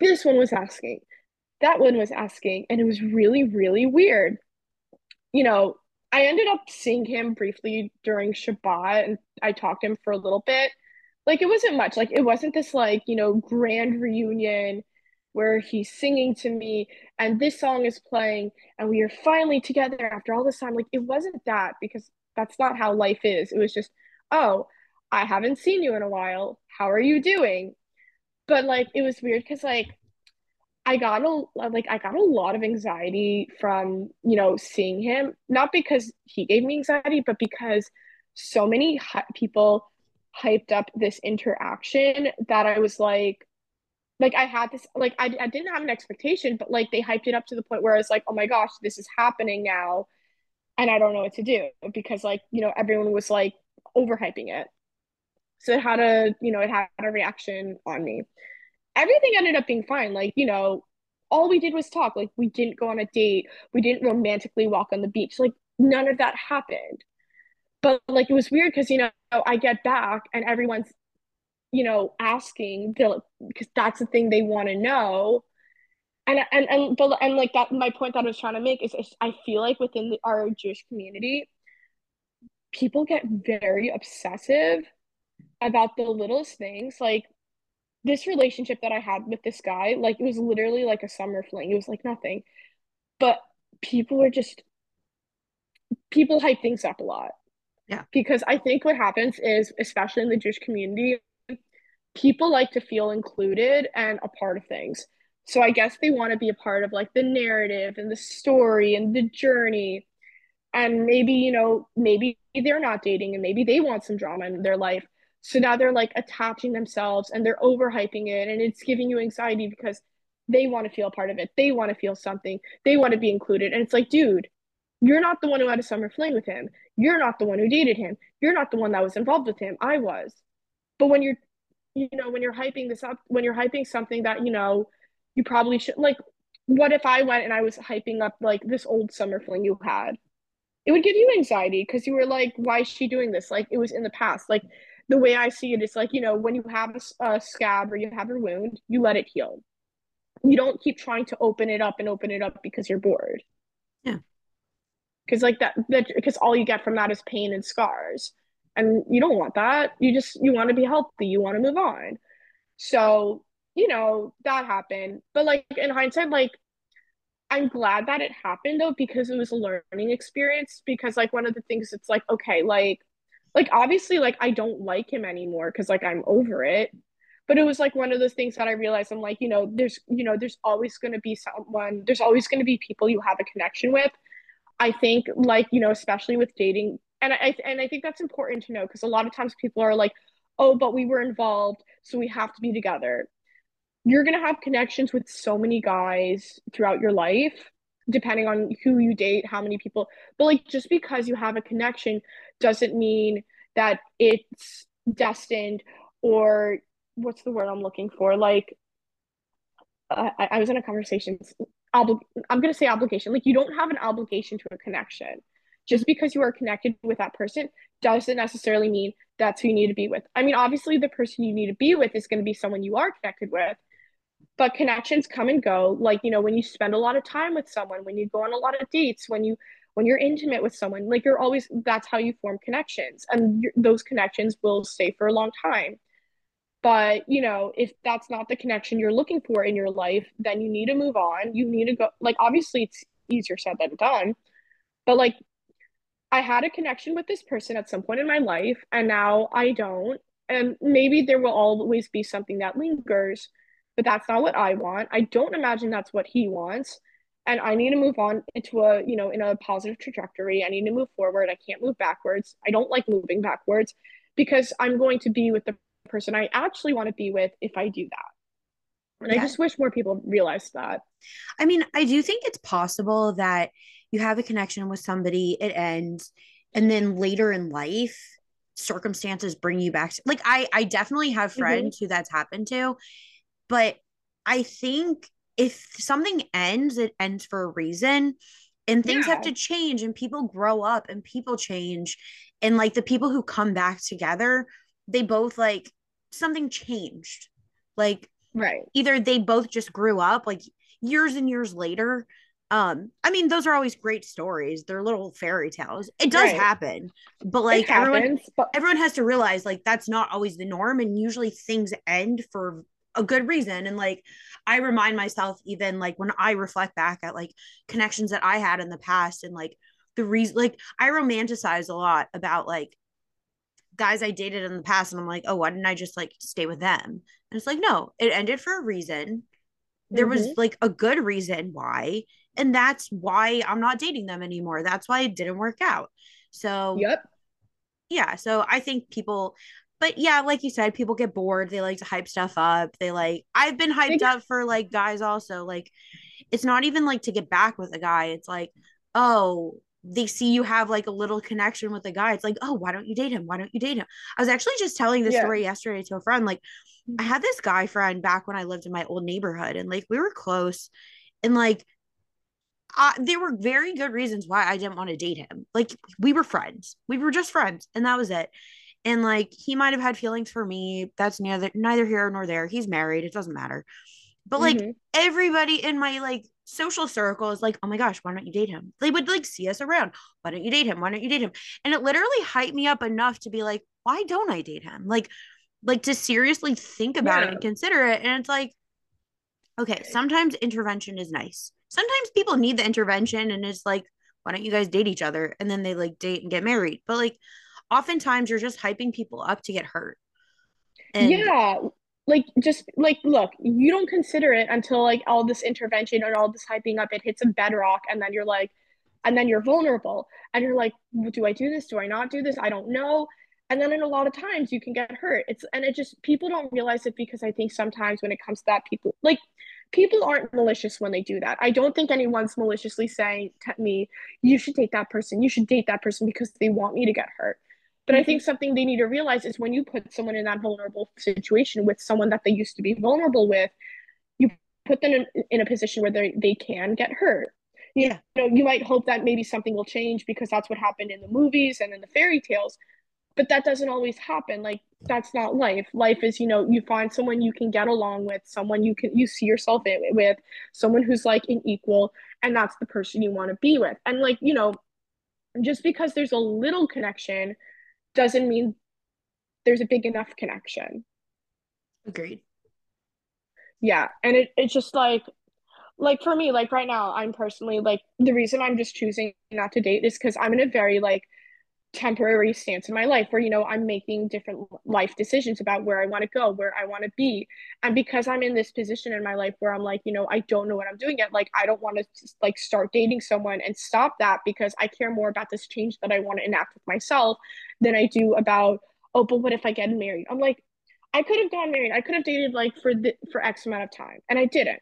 This one was asking, that one was asking, and it was really, really weird. You know, I ended up seeing him briefly during Shabbat and I talked to him for a little bit. Like it wasn't much. Like it wasn't this like, you know, grand reunion where he's singing to me and this song is playing and we are finally together after all this time. Like it wasn't that because that's not how life is. It was just, oh, I haven't seen you in a while. How are you doing? But like it was weird because like I got a like I got a lot of anxiety from, you know, seeing him, not because he gave me anxiety, but because so many hi- people hyped up this interaction that I was like like I had this like I, I didn't have an expectation, but like they hyped it up to the point where I was like, "Oh my gosh, this is happening now." And I don't know what to do because like, you know, everyone was like overhyping it. So it had a, you know, it had a reaction on me everything ended up being fine. Like, you know, all we did was talk. Like, we didn't go on a date. We didn't romantically walk on the beach. Like, none of that happened. But like, it was weird because, you know, I get back and everyone's, you know, asking because that's the thing they want to know. And, and and but and like that my point that I was trying to make is, is I feel like within the, our Jewish community people get very obsessive about the littlest things like this relationship that I had with this guy, like it was literally like a summer fling. It was like nothing. But people were just people hype things up a lot. Yeah. Because I think what happens is, especially in the Jewish community, people like to feel included and a part of things. So I guess they want to be a part of like the narrative and the story and the journey. And maybe, you know, maybe they're not dating and maybe they want some drama in their life. So now they're like attaching themselves and they're overhyping it and it's giving you anxiety because they want to feel part of it. They want to feel something. They want to be included. And it's like, dude, you're not the one who had a summer fling with him. You're not the one who dated him. You're not the one that was involved with him. I was. But when you're, you know, when you're hyping this up, when you're hyping something that, you know, you probably should, like, what if I went and I was hyping up like this old summer fling you had? It would give you anxiety because you were like, why is she doing this? Like, it was in the past. Like, the way I see it is like, you know, when you have a, a scab or you have a wound, you let it heal. You don't keep trying to open it up and open it up because you're bored. Yeah. Because like that, that because all you get from that is pain and scars, and you don't want that. You just you want to be healthy. You want to move on. So you know that happened, but like in hindsight, like I'm glad that it happened though because it was a learning experience. Because like one of the things, it's like okay, like like obviously like I don't like him anymore because like I'm over it. But it was like one of those things that I realized I'm like, you know, there's you know, there's always gonna be someone, there's always gonna be people you have a connection with. I think like, you know, especially with dating, and I and I think that's important to know because a lot of times people are like, oh, but we were involved, so we have to be together. You're gonna have connections with so many guys throughout your life depending on who you date, how many people. But like just because you have a connection doesn't mean that it's destined or what's the word I'm looking for? Like I, I was in a conversation. Obli- I'm gonna say obligation. Like you don't have an obligation to a connection. Just because you are connected with that person doesn't necessarily mean that's who you need to be with. I mean, obviously, the person you need to be with is going to be someone you are connected with, but connections come and go. Like you know when you spend a lot of time with someone when you go on a lot of dates when you when you're intimate with someone like you're always that's how you form connections and those connections will stay for a long time. But you know if that's not the connection you're looking for in your life then you need to move on. You need to go like obviously it's easier said than done but like i had a connection with this person at some point in my life and now i don't and maybe there will always be something that lingers but that's not what I want. I don't imagine that's what he wants. And I need to move on into a, you know, in a positive trajectory. I need to move forward. I can't move backwards. I don't like moving backwards because I'm going to be with the person I actually want to be with if I do that. And yeah. I just wish more people realized that. I mean, I do think it's possible that you have a connection with somebody, it ends, and then later in life, circumstances bring you back. To, like I, I definitely have mm-hmm. friends mm-hmm. who that's happened to, but I think if something ends, it ends for a reason and things yeah. have to change and people grow up and people change and like the people who come back together they both like something changed like right either they both just grew up like years and years later um i mean those are always great stories they're little fairy tales it does right. happen but like happens, everyone but- everyone has to realize like that's not always the norm and usually things end for a good reason and like i remind myself even like when i reflect back at like connections that i had in the past and like the reason like i romanticize a lot about like guys i dated in the past and i'm like oh why didn't i just like stay with them and it's like no it ended for a reason there mm-hmm. was like a good reason why and that's why i'm not dating them anymore that's why it didn't work out so yep yeah so i think people but yeah, like you said, people get bored. They like to hype stuff up. They like I've been hyped up for like guys also. Like it's not even like to get back with a guy. It's like, oh, they see you have like a little connection with a guy. It's like, oh, why don't you date him? Why don't you date him? I was actually just telling this yeah. story yesterday to a friend. Like, I had this guy friend back when I lived in my old neighborhood, and like we were close, and like uh, there were very good reasons why I didn't want to date him. Like we were friends. We were just friends, and that was it. And like he might have had feelings for me. That's neither neither here nor there. He's married. It doesn't matter. But like mm-hmm. everybody in my like social circle is like oh my gosh why don't you date him? They would like see us around. Why don't you date him? Why don't you date him? And it literally hyped me up enough to be like why don't i date him? Like like to seriously think about yeah. it and consider it. And it's like okay sometimes intervention is nice sometimes people need the intervention and it's like why don't you guys date each other and then they like date and get married but like oftentimes you're just hyping people up to get hurt. And yeah. Like just like look, you don't consider it until like all this intervention and all this hyping up, it hits a bedrock, and then you're like, and then you're vulnerable, and you're like, do I do this? Do I not do this? I don't know. And then in a lot of times you can get hurt. It's and it just people don't realize it because I think sometimes when it comes to that, people like people aren't malicious when they do that. I don't think anyone's maliciously saying to me, you should date that person, you should date that person because they want me to get hurt. But I think mm-hmm. something they need to realize is when you put someone in that vulnerable situation with someone that they used to be vulnerable with, you put them in, in a position where they, they can get hurt. You know, you might hope that maybe something will change because that's what happened in the movies and in the fairy tales. But that doesn't always happen. Like that's not life. Life is, you know, you find someone you can get along with, someone you can you see yourself in, with, someone who's like an equal, and that's the person you want to be with. And like, you know, just because there's a little connection doesn't mean there's a big enough connection. Agreed. Yeah. And it, it's just like like for me, like right now, I'm personally like the reason I'm just choosing not to date is because I'm in a very like temporary stance in my life where you know i'm making different life decisions about where i want to go where i want to be. And because i'm in this position in my life where i'm like you know i don't know what i'm doing yet like i don't want to like start dating someone and stop that because i care more about this change that i want to enact with myself than i do about oh but what if i get married? I'm like i could have gone married. I could have dated like for the for x amount of time and i didn't.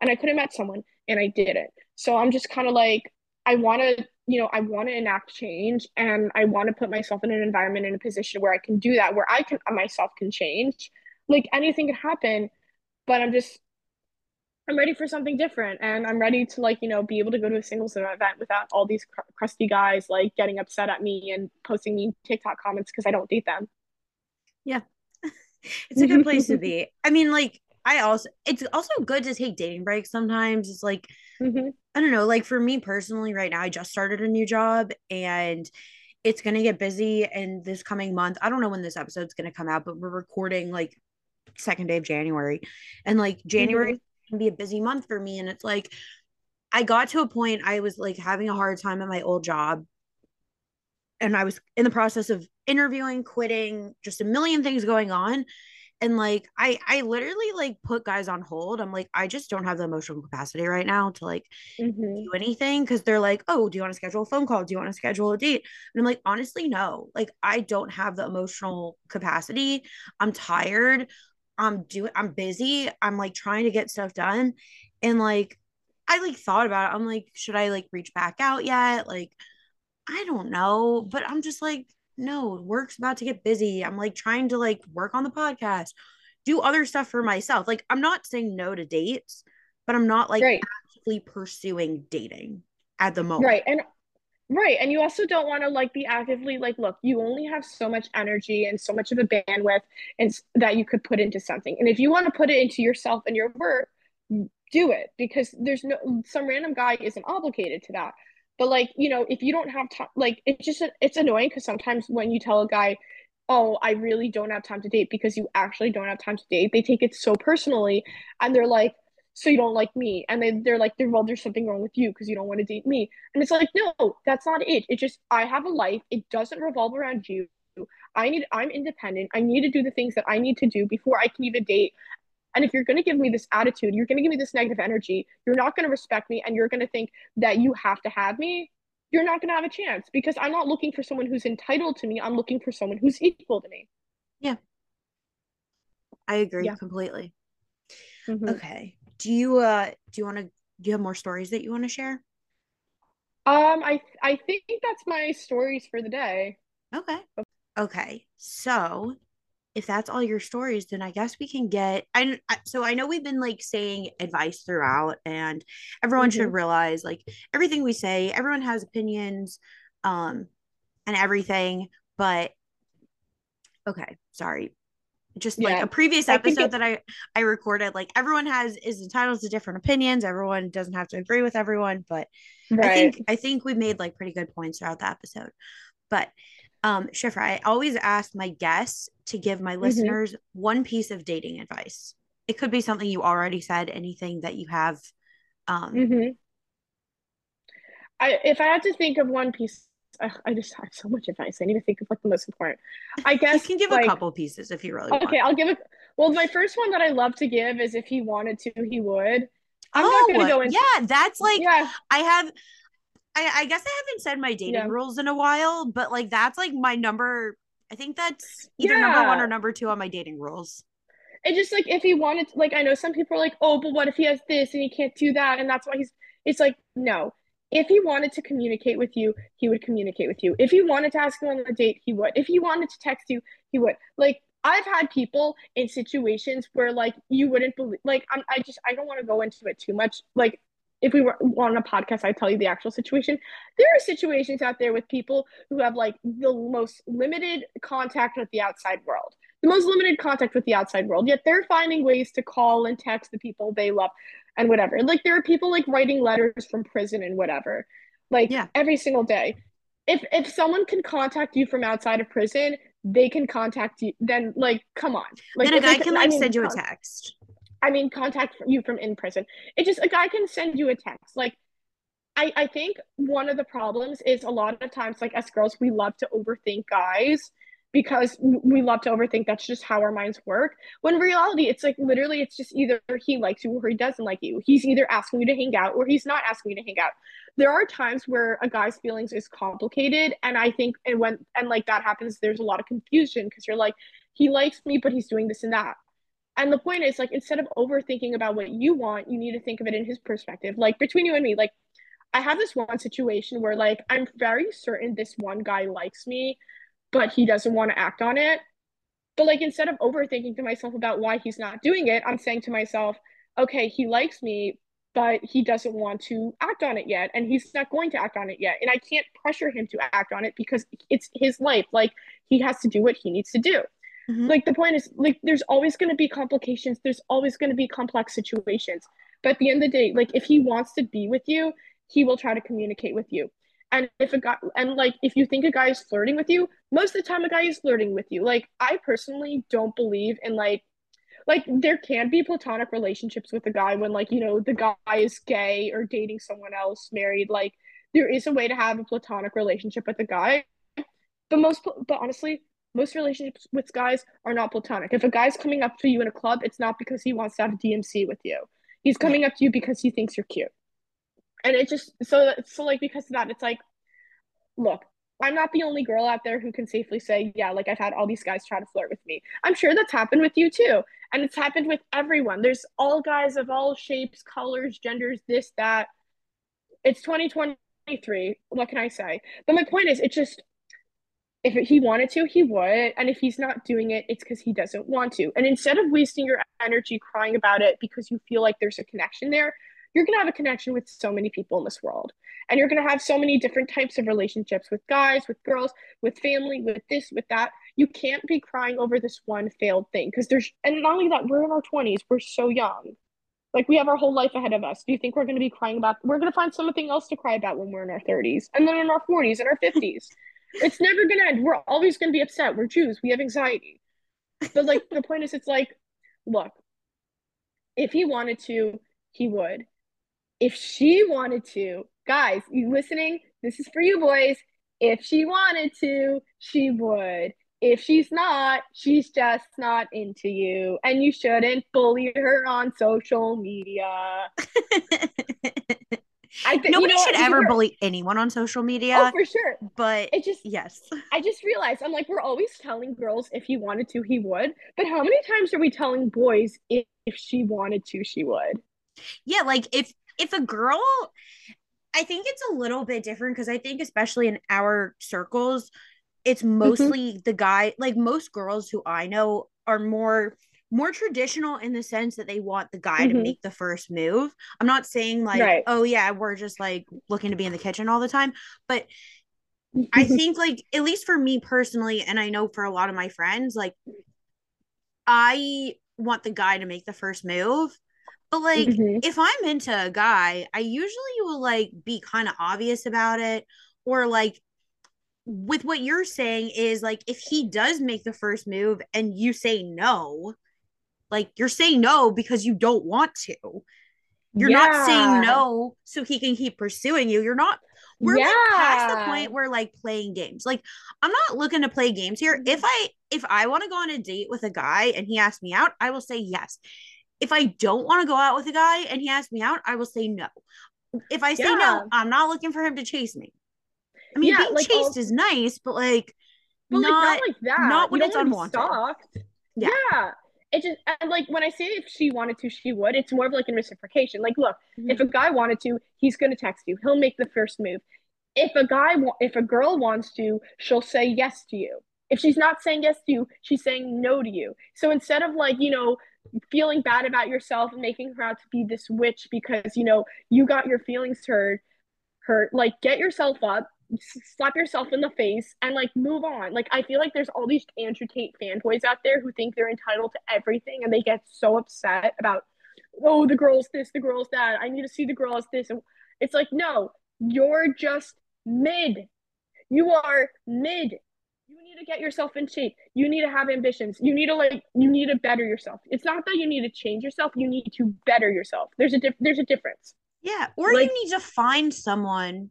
And i could have met someone and i didn't. So i'm just kind of like i want to you know, I want to enact change and I want to put myself in an environment in a position where I can do that, where I can myself can change. Like anything can happen, but I'm just I'm ready for something different and I'm ready to like, you know, be able to go to a singles event without all these cr- crusty guys like getting upset at me and posting me TikTok comments because I don't date them. Yeah. it's a good place to be. I mean, like I also it's also good to take dating breaks sometimes. It's like mm-hmm. I don't know, like for me personally right now I just started a new job and it's going to get busy in this coming month. I don't know when this episode's going to come out, but we're recording like second day of January. And like January mm-hmm. can be a busy month for me and it's like I got to a point I was like having a hard time at my old job and I was in the process of interviewing, quitting, just a million things going on and like i i literally like put guys on hold i'm like i just don't have the emotional capacity right now to like mm-hmm. do anything because they're like oh do you want to schedule a phone call do you want to schedule a date and i'm like honestly no like i don't have the emotional capacity i'm tired I'm doing I'm busy. I'm like trying to get stuff done. And like I like thought about it. I'm like, should I like reach back out yet? Like, I don't know. But I'm just like, no, work's about to get busy. I'm like trying to like work on the podcast, do other stuff for myself. Like, I'm not saying no to dates, but I'm not like right. actively pursuing dating at the moment. Right. And right. And you also don't want to like be actively like, look, you only have so much energy and so much of a bandwidth and that you could put into something. And if you want to put it into yourself and your work, do it because there's no some random guy isn't obligated to that but like you know if you don't have time like it's just it's annoying because sometimes when you tell a guy oh i really don't have time to date because you actually don't have time to date they take it so personally and they're like so you don't like me and they, they're like well there's something wrong with you because you don't want to date me and it's like no that's not it it just i have a life it doesn't revolve around you I need I'm independent. I need to do the things that I need to do before I can even date. And if you're going to give me this attitude, you're going to give me this negative energy, you're not going to respect me, and you're going to think that you have to have me, you're not going to have a chance because I'm not looking for someone who's entitled to me. I'm looking for someone who's equal to me. Yeah. I agree yeah. completely. Mm-hmm. Okay. Do you uh do you want to do you have more stories that you want to share? Um I I think that's my stories for the day. Okay. Okay. So, if that's all your stories, then I guess we can get. And so I know we've been like saying advice throughout, and everyone mm-hmm. should realize like everything we say, everyone has opinions, um, and everything. But okay, sorry, just yeah. like a previous episode it, that I I recorded. Like everyone has is entitled to different opinions. Everyone doesn't have to agree with everyone, but right. I think I think we made like pretty good points throughout the episode. But um, Shifra, I always ask my guests to give my mm-hmm. listeners one piece of dating advice. It could be something you already said, anything that you have. Um, mm-hmm. I, if I had to think of one piece, I, I, just have so much advice. I need to think of like the most important. I guess you can give like, a couple pieces if you really okay, want. Okay, I'll give it. Well, my first one that I love to give is if he wanted to, he would. I'm oh, not going to go into. Yeah, that's like yeah. I have I, I guess I haven't said my dating yeah. rules in a while, but like that's like my number. I think that's either yeah. number one or number two on my dating rules. It just like if he wanted, to, like I know some people are like, oh, but what if he has this and he can't do that, and that's why he's. It's like no. If he wanted to communicate with you, he would communicate with you. If he wanted to ask you on a date, he would. If he wanted to text you, he would. Like I've had people in situations where like you wouldn't believe. Like I'm, I just I don't want to go into it too much. Like if we were on a podcast, I'd tell you the actual situation. There are situations out there with people who have like the most limited contact with the outside world, the most limited contact with the outside world, yet they're finding ways to call and text the people they love and whatever. Like there are people like writing letters from prison and whatever, like yeah. every single day. If if someone can contact you from outside of prison, they can contact you. Then like, come on. Like, then a guy can like I mean, send you a text I mean, contact you from in prison. It just a guy can send you a text. Like, I I think one of the problems is a lot of times, like as girls, we love to overthink guys because we love to overthink. That's just how our minds work. When reality, it's like literally, it's just either he likes you or he doesn't like you. He's either asking you to hang out or he's not asking you to hang out. There are times where a guy's feelings is complicated, and I think, and when and like that happens, there's a lot of confusion because you're like, he likes me, but he's doing this and that and the point is like instead of overthinking about what you want you need to think of it in his perspective. Like between you and me like i have this one situation where like i'm very certain this one guy likes me but he doesn't want to act on it. But like instead of overthinking to myself about why he's not doing it i'm saying to myself okay he likes me but he doesn't want to act on it yet and he's not going to act on it yet and i can't pressure him to act on it because it's his life. Like he has to do what he needs to do Mm-hmm. Like the point is, like there's always going to be complications. There's always going to be complex situations. But at the end of the day, like if he wants to be with you, he will try to communicate with you. And if a guy and like if you think a guy is flirting with you, most of the time a guy is flirting with you. Like I personally don't believe in like like there can be platonic relationships with a guy when like you know the guy is gay or dating someone else married like there is a way to have a platonic relationship with a guy but most but honestly most relationships with guys are not platonic. If a guy's coming up to you in a club, it's not because he wants to have a DMC with you. He's coming up to you because he thinks you're cute. And it just so so like because of that, it's like, look, I'm not the only girl out there who can safely say, yeah, like I've had all these guys try to flirt with me. I'm sure that's happened with you too. And it's happened with everyone. There's all guys of all shapes, colors, genders, this, that. It's 2023. What can I say? But my point is, it's just if he wanted to, he would. And if he's not doing it, it's because he doesn't want to. And instead of wasting your energy crying about it because you feel like there's a connection there, you're going to have a connection with so many people in this world. And you're going to have so many different types of relationships with guys, with girls, with family, with this, with that. You can't be crying over this one failed thing because there's, and not only that, we're in our 20s, we're so young. Like we have our whole life ahead of us. Do you think we're going to be crying about? We're going to find something else to cry about when we're in our 30s and then in our 40s and our 50s. It's never to end. We're always to be upset. We're Jews. We have anxiety. But like the point is, it's like, look, if he wanted to, he would if she wanted to, guys, you listening? This is for you boys. If she wanted to, she would. If she's not, she's just not into you. And you shouldn't bully her on social media. I th- Nobody you know should ever bully anyone on social media. Oh, for sure. But it just yes. I just realized I'm like, we're always telling girls if he wanted to, he would. But how many times are we telling boys if, if she wanted to, she would? Yeah, like if if a girl I think it's a little bit different because I think especially in our circles, it's mm-hmm. mostly mm-hmm. the guy like most girls who I know are more more traditional in the sense that they want the guy mm-hmm. to make the first move. I'm not saying like, right. oh yeah, we're just like looking to be in the kitchen all the time, but I think like at least for me personally and I know for a lot of my friends like I want the guy to make the first move but like mm-hmm. if I'm into a guy, I usually will like be kind of obvious about it or like with what you're saying is like if he does make the first move and you say no, like you're saying no because you don't want to. You're yeah. not saying no so he can keep pursuing you. You're not we're yeah. like past the point where like playing games. Like I'm not looking to play games here. If mm-hmm. I if I want to go on a date with a guy and he asks me out, I will say yes if I don't want to go out with a guy and he asks me out, I will say no. If I say yeah. no, I'm not looking for him to chase me. I mean, being like chased is nice, but like, but not, like, not like that. Not when it's unwanted. Yeah. yeah. It just and like when I say if she wanted to, she would. It's more of like a reciprocation. Like, look, mm-hmm. if a guy wanted to, he's gonna text you. He'll make the first move. If a guy, if a girl wants to, she'll say yes to you. If she's not saying yes to you, she's saying no to you. So instead of like, you know, feeling bad about yourself and making her out to be this witch because you know you got your feelings hurt hurt like get yourself up slap yourself in the face and like move on. Like i feel like there's all these andrew tate fanboys out there who think they're entitled to everything and they get so upset about oh the girl's this the girl's that i need to see the girl as this. And it's like no you're just mid. You are mid. You need to get yourself in shape. You need to have ambitions. You need to like you need to better yourself. It's not that you need to change yourself. You need to better yourself. There's a diff- there's a difference. Yeah or like, you need to find someone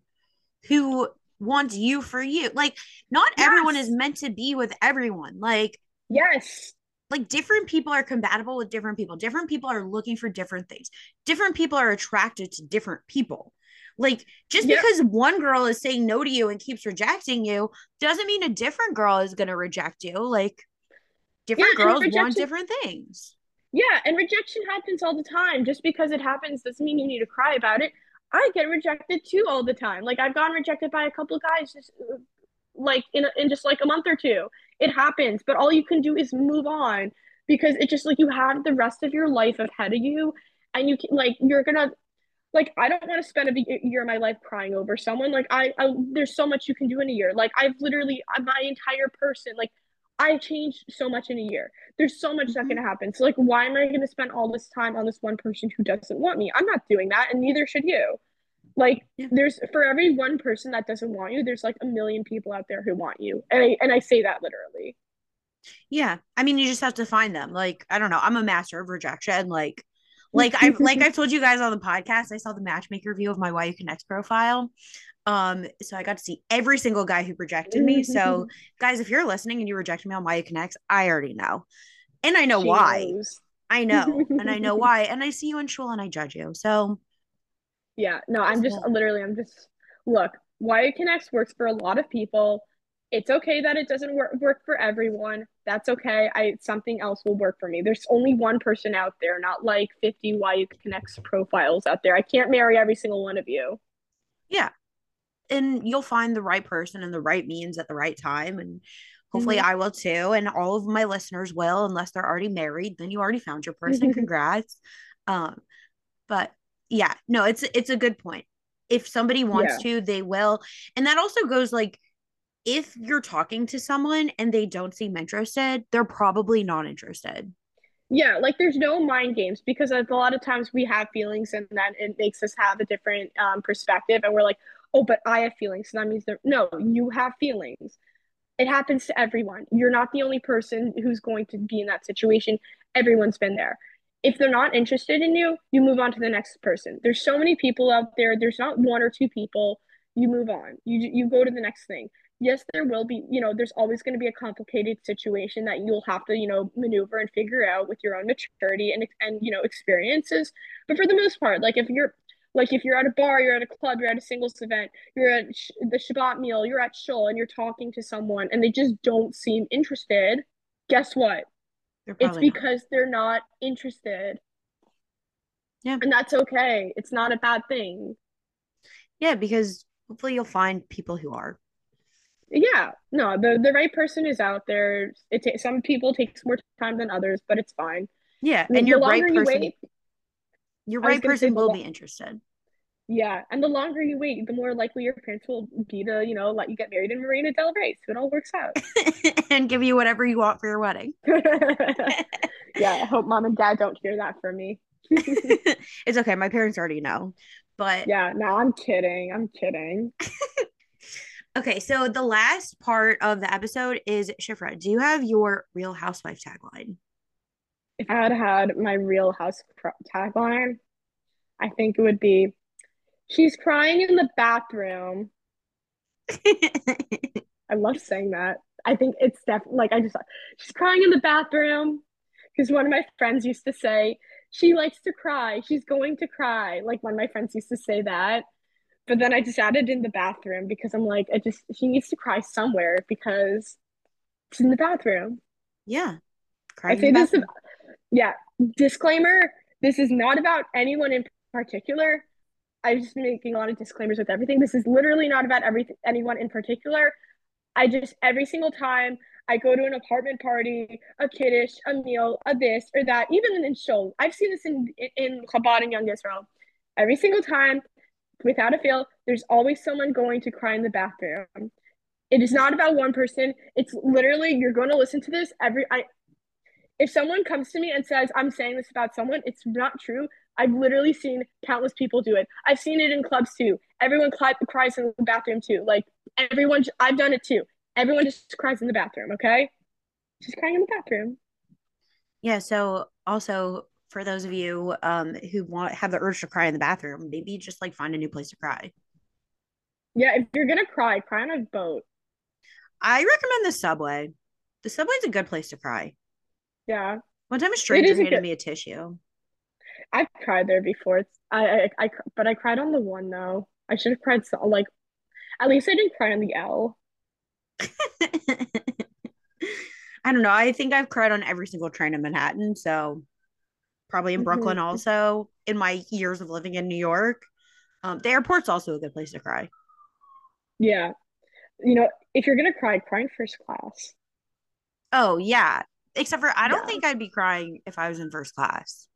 who wants you for you like not yes. everyone is meant to be with everyone like yes like different people are compatible with different people different people are looking for different things different people are attracted to different people like just yep. because one girl is saying no to you and keeps rejecting you doesn't mean a different girl is going to reject you. Like different yeah, girls want different things. Yeah, and rejection happens all the time. Just because it happens doesn't mean you need to cry about it. I get rejected too all the time. Like I've gotten rejected by a couple guys just uh, like in a, in just like a month or two. It happens, but all you can do is move on because it just like you have the rest of your life ahead of you and you can like you're to like I don't want to spend a year of my life crying over someone. Like I, I, there's so much you can do in a year. Like I've literally uh, my entire person. Like I changed so much in a year. There's so much mm-hmm. that can happen. So like, why am I going to spend all this time on this one person who doesn't want me? I'm not doing that, and neither should you. Like yeah. there's for every one person that doesn't want you, there's like a million people out there who want you, and I and I say that literally. Yeah, I mean, you just have to find them. Like I don't know, I'm a master of rejection. Like like I've like I've told you guys on the podcast, I saw the matchmaker view of my YU Connect profile. Um, so I got to see every single guy who rejected me. So guys, if you're listening and you reject me on YU Connects, I already know. And I know why. I know. and I know why. And I see you in shul and I judge you. So yeah, no, I'm just literally I'm just look, YU Connects works for a lot of people it's okay that it doesn't work work for everyone. That's okay. I something else will work for me. There's only one person out there, not like 50 YU Connects profiles out there. I can't marry every single one of you. Yeah. And you'll find the right person and the right means at the right time. And hopefully mm-hmm. I will too. And all of my listeners will, unless they're already married. Then you already found your person. Congrats. Um, but yeah, no, it's it's a good point. If somebody wants yeah. to, they will. And that also goes like if you're talking to someone and they don't seem interested, they're probably not interested. Yeah, like there's no mind games because a lot of times we have feelings and then it makes us have a different um, perspective and we're like, oh, but I have feelings. So that means that no, you have feelings. It happens to everyone. You're not the only person who's going to be in that situation. Everyone's been there. If they're not interested in you, you move on to the next person. There's so many people out there. There's not one or two people. You move on. You you go to the next thing yes, there will be, you know, there's always going to be a complicated situation that you'll have to, you know, maneuver and figure out with your own maturity and and you know experiences. But for the most part, like if you're like if you're at a bar, you're at a club, you're at a singles event, you're at sh- the Shabbat meal, you're at shul, and you're talking to someone, and they just don't seem interested. Guess what? It's because not. they're not interested. Yeah, and that's okay. It's not a bad thing. Yeah, because hopefully you'll find people who are yeah no the the right person is out there it takes some people takes more time than others but it's fine yeah and the your right person you wait, your right person will be interested. Yeah and the longer you wait the more likely your parents will be to you know let you get married in marina del rey. So it all works out. And give you whatever you want for your wedding. Yeah i hope mom and dad don't hear that from me. It's okay my parents already know but yeah no i'm kidding i'm kidding. Okay, so the last part of the episode is Shifra. Do you have your Real Housewife tagline? If I had had my Real House tagline, I think it would be, "She's crying in the bathroom." I love saying that. I think it's definitely like I just she's crying in the bathroom because one of my friends used to say she likes to cry. She's going to cry. Like one of my friends used to say that. But then I just added in the bathroom because I'm like, I just she needs to cry somewhere because it's in the bathroom. Yeah. Cry I say this is, yeah. Disclaimer, this is not about anyone in particular. I'm just making a lot of disclaimers with everything. This is literally not about everything anyone in particular. I just every single time I go to an apartment party, a kiddush, a meal, a this or that, even in shul. I've seen this in in Chabad and Young Israel. Every single time without a fail, there's always someone going to cry in the bathroom. It is not about one person. It's literally you're going to listen to this every I if someone comes to me and says I'm saying this about someone, it's not true. I've literally seen countless people do it. I've seen it in clubs too. Everyone cry, cries in the bathroom too. Like everyone, I've done it too. Everyone just cries in the bathroom. Okay, just crying in the bathroom. Yeah. So also for those of you um, who want have the urge to cry in the bathroom, maybe just like find a new place to cry. Yeah, if you're gonna cry, cry on a boat. I recommend the subway. The subway's a good place to cry. Yeah. One time a stranger handed good... me a tissue. I've cried there before. It's, I, I, I, but I cried on the one though. I should have cried so, like, at least I didn't cry on the L. I don't know. I think I've cried on every single train in Manhattan, so probably in Brooklyn mm-hmm. also in my years of living in New York. Um, the airport's also a good place to cry. Yeah. You know, if you're gonna cry, cry in first class. Oh yeah. Except for I don't yeah. think I'd be crying if I was in first class.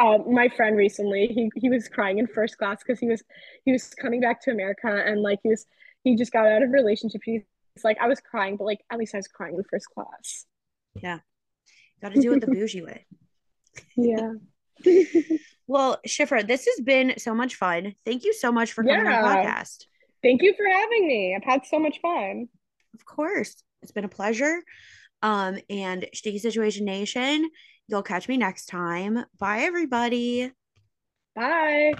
Um, my friend recently, he he was crying in first class because he was he was coming back to America and like he was he just got out of a relationship. He's like, I was crying, but like at least I was crying in first class. Yeah. Gotta do it the bougie way. Yeah. well, Shifra, this has been so much fun. Thank you so much for coming yeah. on the podcast. Thank you for having me. I've had so much fun. Of course. It's been a pleasure. Um, and Shticky Situation Nation, you'll catch me next time. Bye, everybody. Bye.